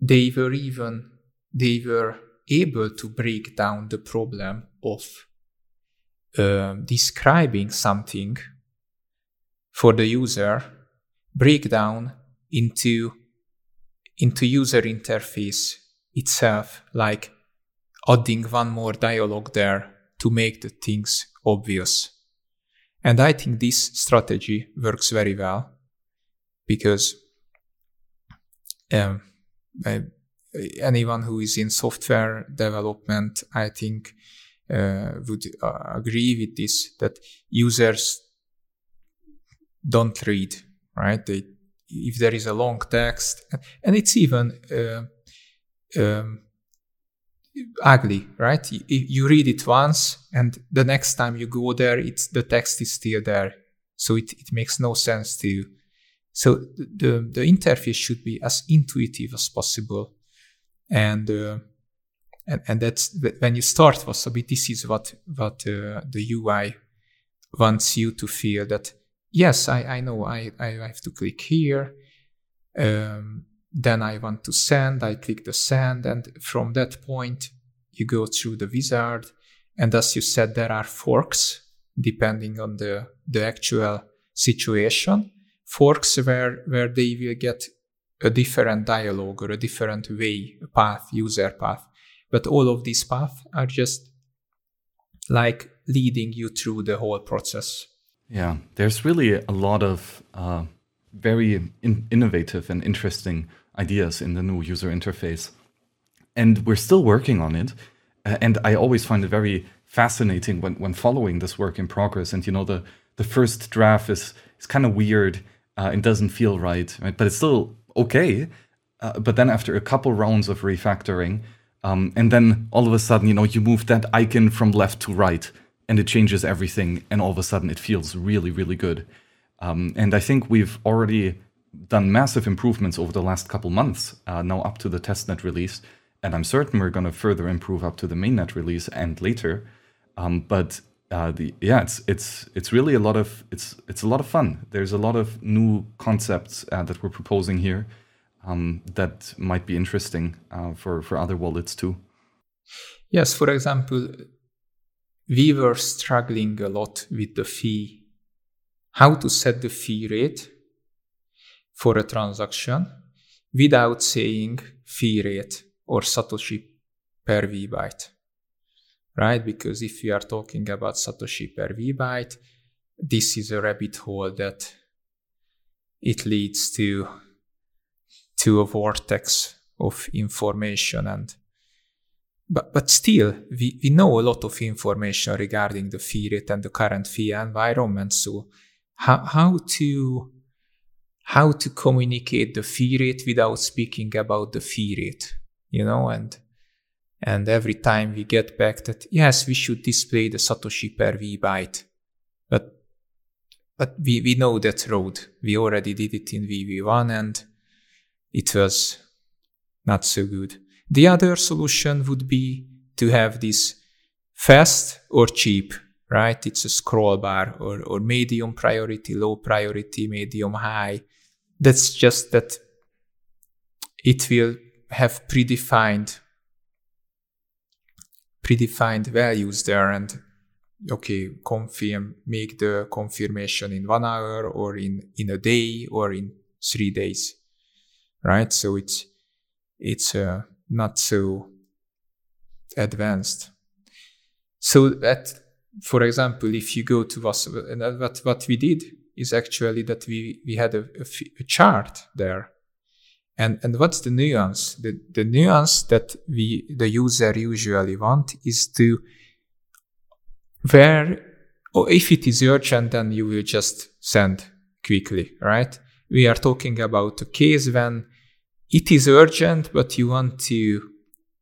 they were even, they were able to break down the problem of uh, describing something for the user, break down into, into user interface itself, like adding one more dialogue there to make the things obvious. And I think this strategy works very well because um, I, anyone who is in software development, I think, uh, would uh, agree with this that users don't read, right? They, if there is a long text, and it's even uh, um, ugly, right? You, you, read it once, and the next time you go there, it's the text is still there, so it, it makes no sense to you. So the the interface should be as intuitive as possible, and uh, and and that's when you start Wasabi. This is what what uh, the UI wants you to feel that yes, I I know I I have to click here. Um, then I want to send, I click the send, and from that point, you go through the wizard. And as you said, there are forks depending on the, the actual situation. Forks where, where they will get a different dialogue or a different way, a path, user path. But all of these paths are just like leading you through the whole process. Yeah, there's really a lot of uh, very in- innovative and interesting ideas in the new user interface. And we're still working on it. Uh, and I always find it very fascinating when, when following this work in progress. And you know, the, the first draft is, is kind of weird uh, and doesn't feel right, right? But it's still okay. Uh, but then after a couple rounds of refactoring, um, and then all of a sudden, you know, you move that icon from left to right and it changes everything. And all of a sudden it feels really, really good. Um, and I think we've already done massive improvements over the last couple months, uh, now up to the testnet release. And I'm certain we're going to further improve up to the mainnet release and later. Um, but uh, the yeah, it's it's it's really a lot of it's it's a lot of fun. There's a lot of new concepts uh, that we're proposing here um, that might be interesting uh, for for other wallets too. Yes, for example, we were struggling a lot with the fee, how to set the fee rate for a transaction without saying fee rate or Satoshi per V byte, right? Because if we are talking about Satoshi per V byte, this is a rabbit hole that it leads to to a vortex of information and but but still we, we know a lot of information regarding the fee rate and the current fee environment so how how to how to communicate the fee rate without speaking about the fee rate, you know, and and every time we get back that yes, we should display the Satoshi per V byte, but but we, we know that road. We already did it in VV1 and it was not so good. The other solution would be to have this fast or cheap, right? It's a scroll bar or, or medium priority, low priority, medium high. That's just that it will have predefined predefined values there and okay confirm make the confirmation in one hour or in in a day or in three days right so it's it's uh, not so advanced. So that for example if you go to us and what what we did is actually that we we had a, a, a chart there. And and what's the nuance? The the nuance that we the user usually want is to where or if it is urgent then you will just send quickly right? We are talking about a case when it is urgent but you want to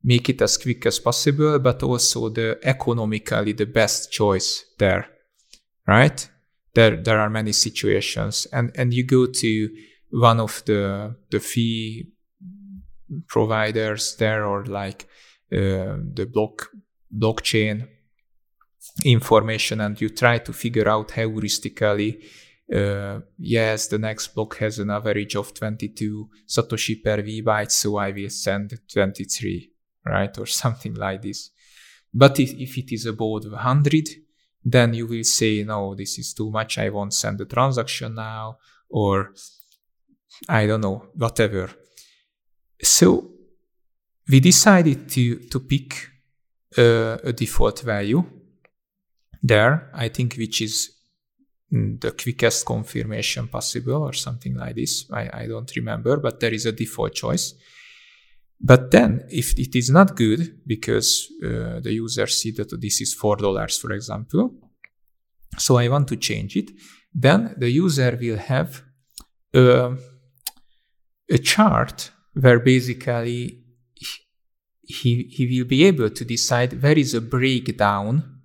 make it as quick as possible but also the economically the best choice there right? There there are many situations and and you go to one of the the fee providers there or like uh, the block blockchain information and you try to figure out heuristically uh, yes the next block has an average of 22 satoshi per v byte so i will send 23 right or something like this. But if, if it is above 100 then you will say no this is too much i won't send the transaction now or i don't know whatever. So we decided to to pick uh, a default value there, I think, which is the quickest confirmation possible or something like this. I, I don't remember, but there is a default choice. But then, if it is not good because uh, the user see that this is four dollars, for example, so I want to change it, then the user will have a, a chart where basically he, he will be able to decide where is a breakdown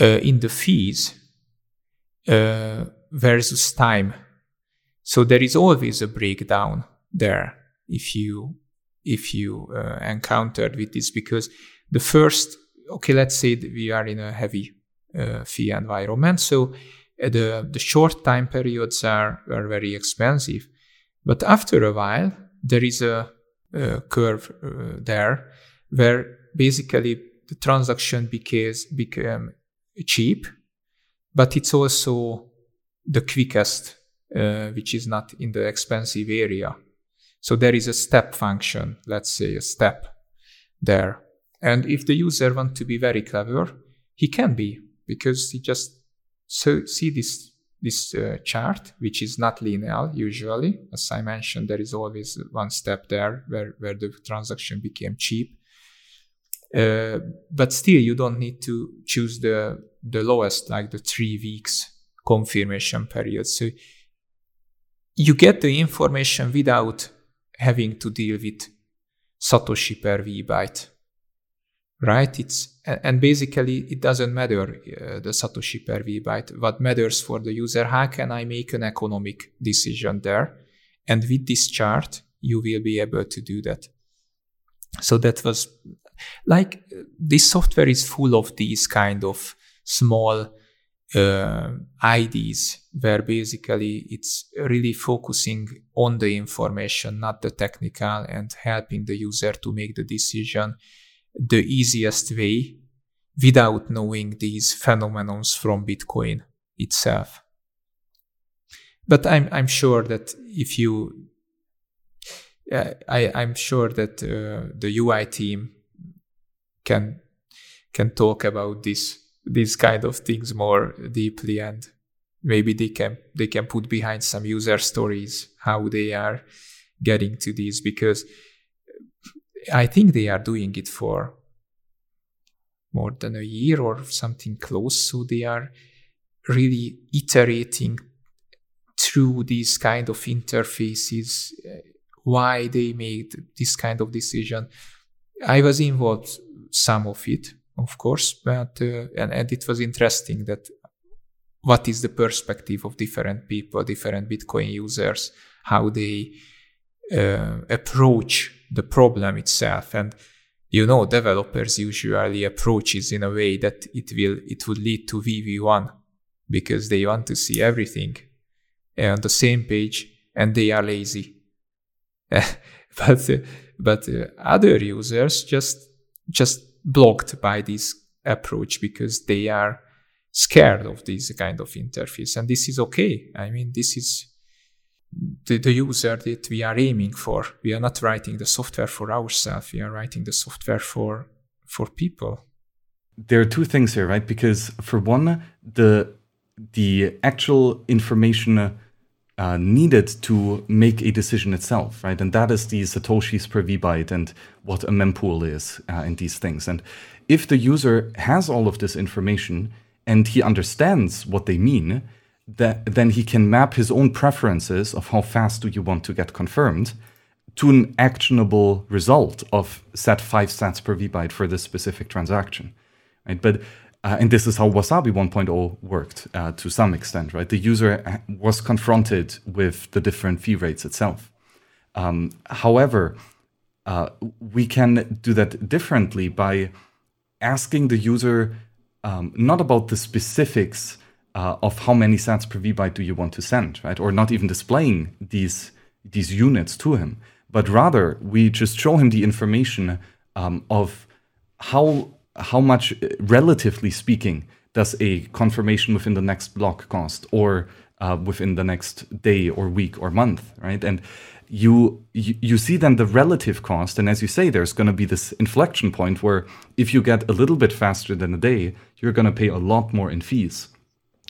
uh, in the fees uh, versus time. So there is always a breakdown there if you if you uh, encountered with this because the first okay let's say we are in a heavy uh, fee environment. So uh, the the short time periods are are very expensive. But after a while there is a, a curve uh, there where basically the transaction becomes became cheap, but it's also the quickest, uh, which is not in the expensive area. So there is a step function, let's say a step there. And if the user wants to be very clever, he can be because he just so see this this uh, chart, which is not linear usually. As I mentioned, there is always one step there where, where the transaction became cheap. Uh, but still, you don't need to choose the the lowest, like the three weeks confirmation period. So you get the information without having to deal with Satoshi per byte, right? It's and basically it doesn't matter uh, the Satoshi per byte. What matters for the user, how can I make an economic decision there? And with this chart, you will be able to do that. So that was like this software is full of these kind of small uh, IDs where basically it's really focusing on the information, not the technical, and helping the user to make the decision the easiest way without knowing these phenomenons from Bitcoin itself. But I'm I'm sure that if you, uh, I I'm sure that uh, the UI team can can talk about this these kind of things more deeply and maybe they can they can put behind some user stories how they are getting to these because i think they are doing it for more than a year or something close so they are really iterating through these kind of interfaces uh, why they made this kind of decision. I was involved some of it, of course, but uh, and, and it was interesting that what is the perspective of different people, different Bitcoin users, how they uh, approach the problem itself, and you know, developers usually approaches in a way that it will it would lead to VV1 because they want to see everything on the same page and they are lazy. but but uh, other users just just blocked by this approach because they are scared of this kind of interface. And this is okay. I mean this is the, the user that we are aiming for. We are not writing the software for ourselves. We are writing the software for for people. There are two things here right? Because for one the the actual information uh, needed to make a decision itself, right? And that is the satoshis per vbyte and what a mempool is uh, and these things. And if the user has all of this information and he understands what they mean, that, then he can map his own preferences of how fast do you want to get confirmed to an actionable result of set five sats per vbyte for this specific transaction, right? But uh, and this is how Wasabi 1.0 worked uh, to some extent, right? The user uh, was confronted with the different fee rates itself. Um, however, uh, we can do that differently by asking the user um, not about the specifics uh, of how many sats per vbyte do you want to send, right? Or not even displaying these these units to him, but rather we just show him the information um, of how how much, uh, relatively speaking, does a confirmation within the next block cost or uh, within the next day or week or month, right? And you, you, you see then the relative cost, and as you say, there's going to be this inflection point where if you get a little bit faster than a day, you're going to pay a lot more in fees,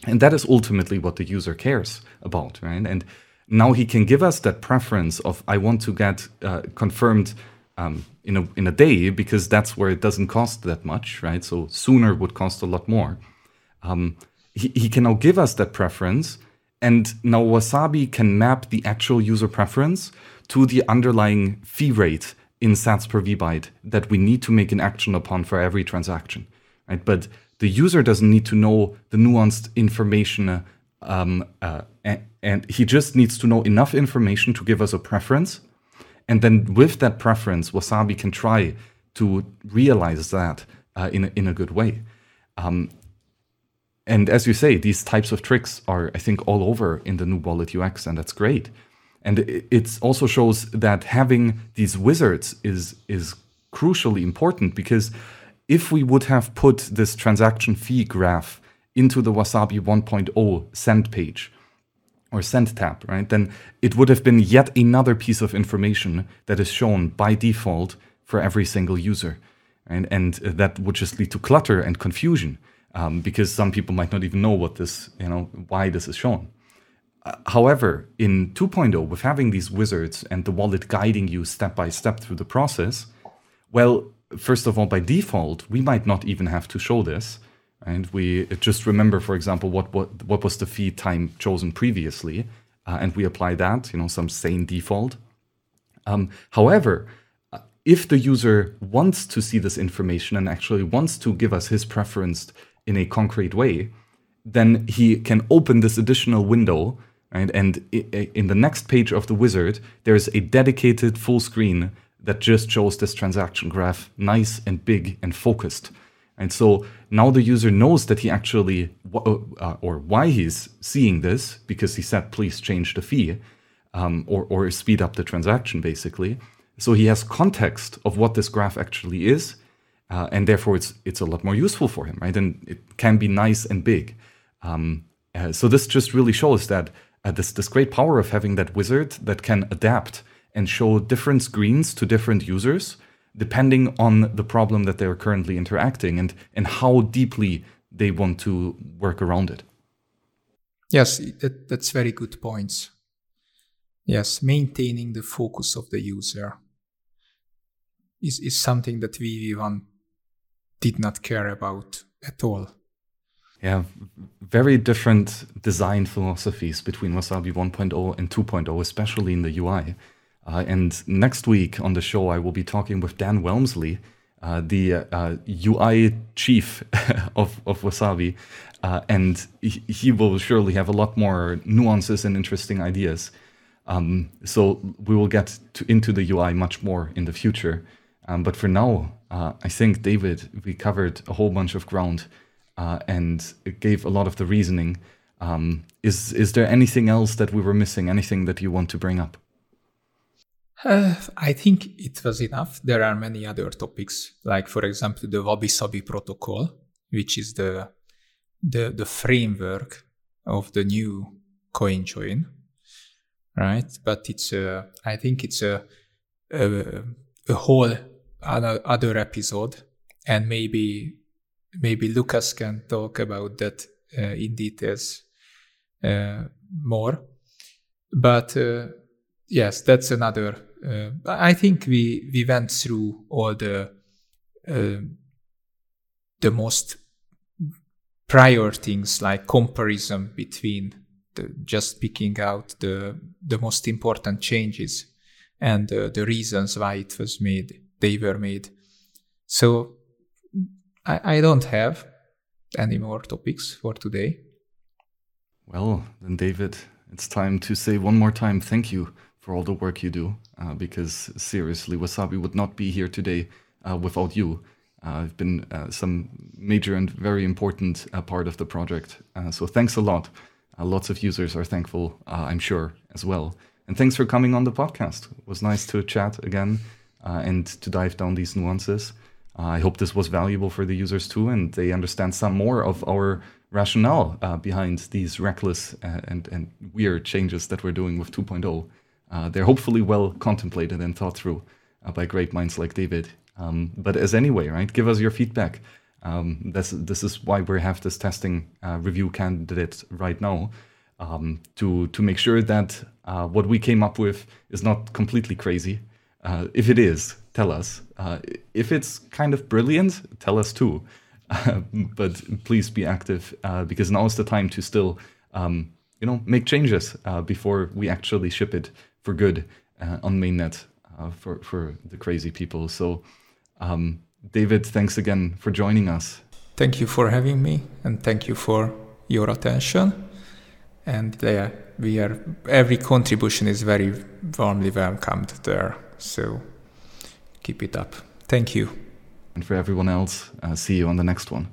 and that is ultimately what the user cares about, right? And now he can give us that preference of I want to get uh, confirmed um, in a in a day because that's where it doesn't cost that much, right? So sooner would cost a lot more. Um, he, he can now give us that preference, and now Wasabi can map the actual user preference to the underlying fee rate in Sats per vbyte that we need to make an action upon for every transaction, right? But the user doesn't need to know the nuanced information, um, uh, and, and he just needs to know enough information to give us a preference and then with that preference, Wasabi can try to realize that uh, in, a, in a good way. Um, and as you say, these types of tricks are, I think, all over in the new wallet UX, and that's great. And it also shows that having these wizards is is crucially important because if we would have put this transaction fee graph into the Wasabi 1.0 send page, or send tab, right, then it would have been yet another piece of information that is shown by default for every single user. And that would just lead to clutter and confusion um, because some people might not even know what this, you know, why this is shown. Uh, however, in 2.0, with having these wizards and the wallet guiding you step by step through the process, well, first of all, by default, we might not even have to show this and we just remember, for example, what what, what was the feed time chosen previously, uh, and we apply that, you know, some sane default. Um, however, uh, if the user wants to see this information and actually wants to give us his preference in a concrete way, then he can open this additional window, right? And in the next page of the wizard, there's a dedicated full screen that just shows this transaction graph, nice and big and focused. And so now the user knows that he actually, uh, uh, or why he's seeing this, because he said, please change the fee, um, or, or speed up the transaction, basically. So he has context of what this graph actually is, uh, and therefore it's, it's a lot more useful for him, right? And it can be nice and big. Um, uh, so this just really shows that uh, this, this great power of having that wizard that can adapt and show different screens to different users depending on the problem that they're currently interacting and, and how deeply they want to work around it. Yes, that, that's very good points. Yes, maintaining the focus of the user is, is something that VV1 did not care about at all. Yeah, very different design philosophies between Wasabi 1.0 and 2.0, especially in the UI. Uh, and next week on the show, I will be talking with Dan Walmsley, uh, the uh, UI chief of, of Wasabi. Uh, and he, will surely have a lot more nuances and interesting ideas. Um, so we will get to, into the UI much more in the future. Um, but for now, uh, I think, David, we covered a whole bunch of ground uh, and gave a lot of the reasoning. Um, is is there anything else that we were missing? Anything that you want to bring up? Uh, I think it was enough. There are many other topics, like for example the WabiSabi protocol, which is the the the framework of the new CoinJoin, right? But it's a, I think it's a a, a whole other episode, and maybe maybe Lucas can talk about that uh, in details uh, more. But uh, yes, that's another. Uh, I think we we went through all the uh, the most prior things like comparison between the, just picking out the the most important changes and uh, the reasons why it was made they were made so I, I don't have any more topics for today. Well, then, David, it's time to say one more time thank you for all the work you do, uh, because seriously, Wasabi would not be here today uh, without you. Uh, I've been uh, some major and very important uh, part of the project. Uh, so thanks a lot. lots of users are thankful, I'm sure, as well. And thanks for coming on the podcast. It was nice to chat again and to dive down these nuances. I hope this was valuable for the users too, and they understand some more of our rationale behind these reckless and, and weird changes that we're doing with 2.0. Uh, they're hopefully well contemplated and thought through uh, by great minds like David. Um, but as anyway, right, give us your feedback. Um, this, this is why we have this testing uh, review candidate right now um, to, to make sure that uh, what we came up with is not completely crazy. if it is, tell us. Uh, if it's kind of brilliant, tell us too. Uh, but please be active uh, because now is the time to still, um, you know, make changes uh, before we actually ship it for good uh, on mainnet uh, for for the crazy people. So, um, David, thanks again for joining us. Thank you for having me, and thank you for your attention. And yeah, we are every contribution is very warmly welcomed there. So keep it up. Thank you. And for everyone else, uh, see you on the next one.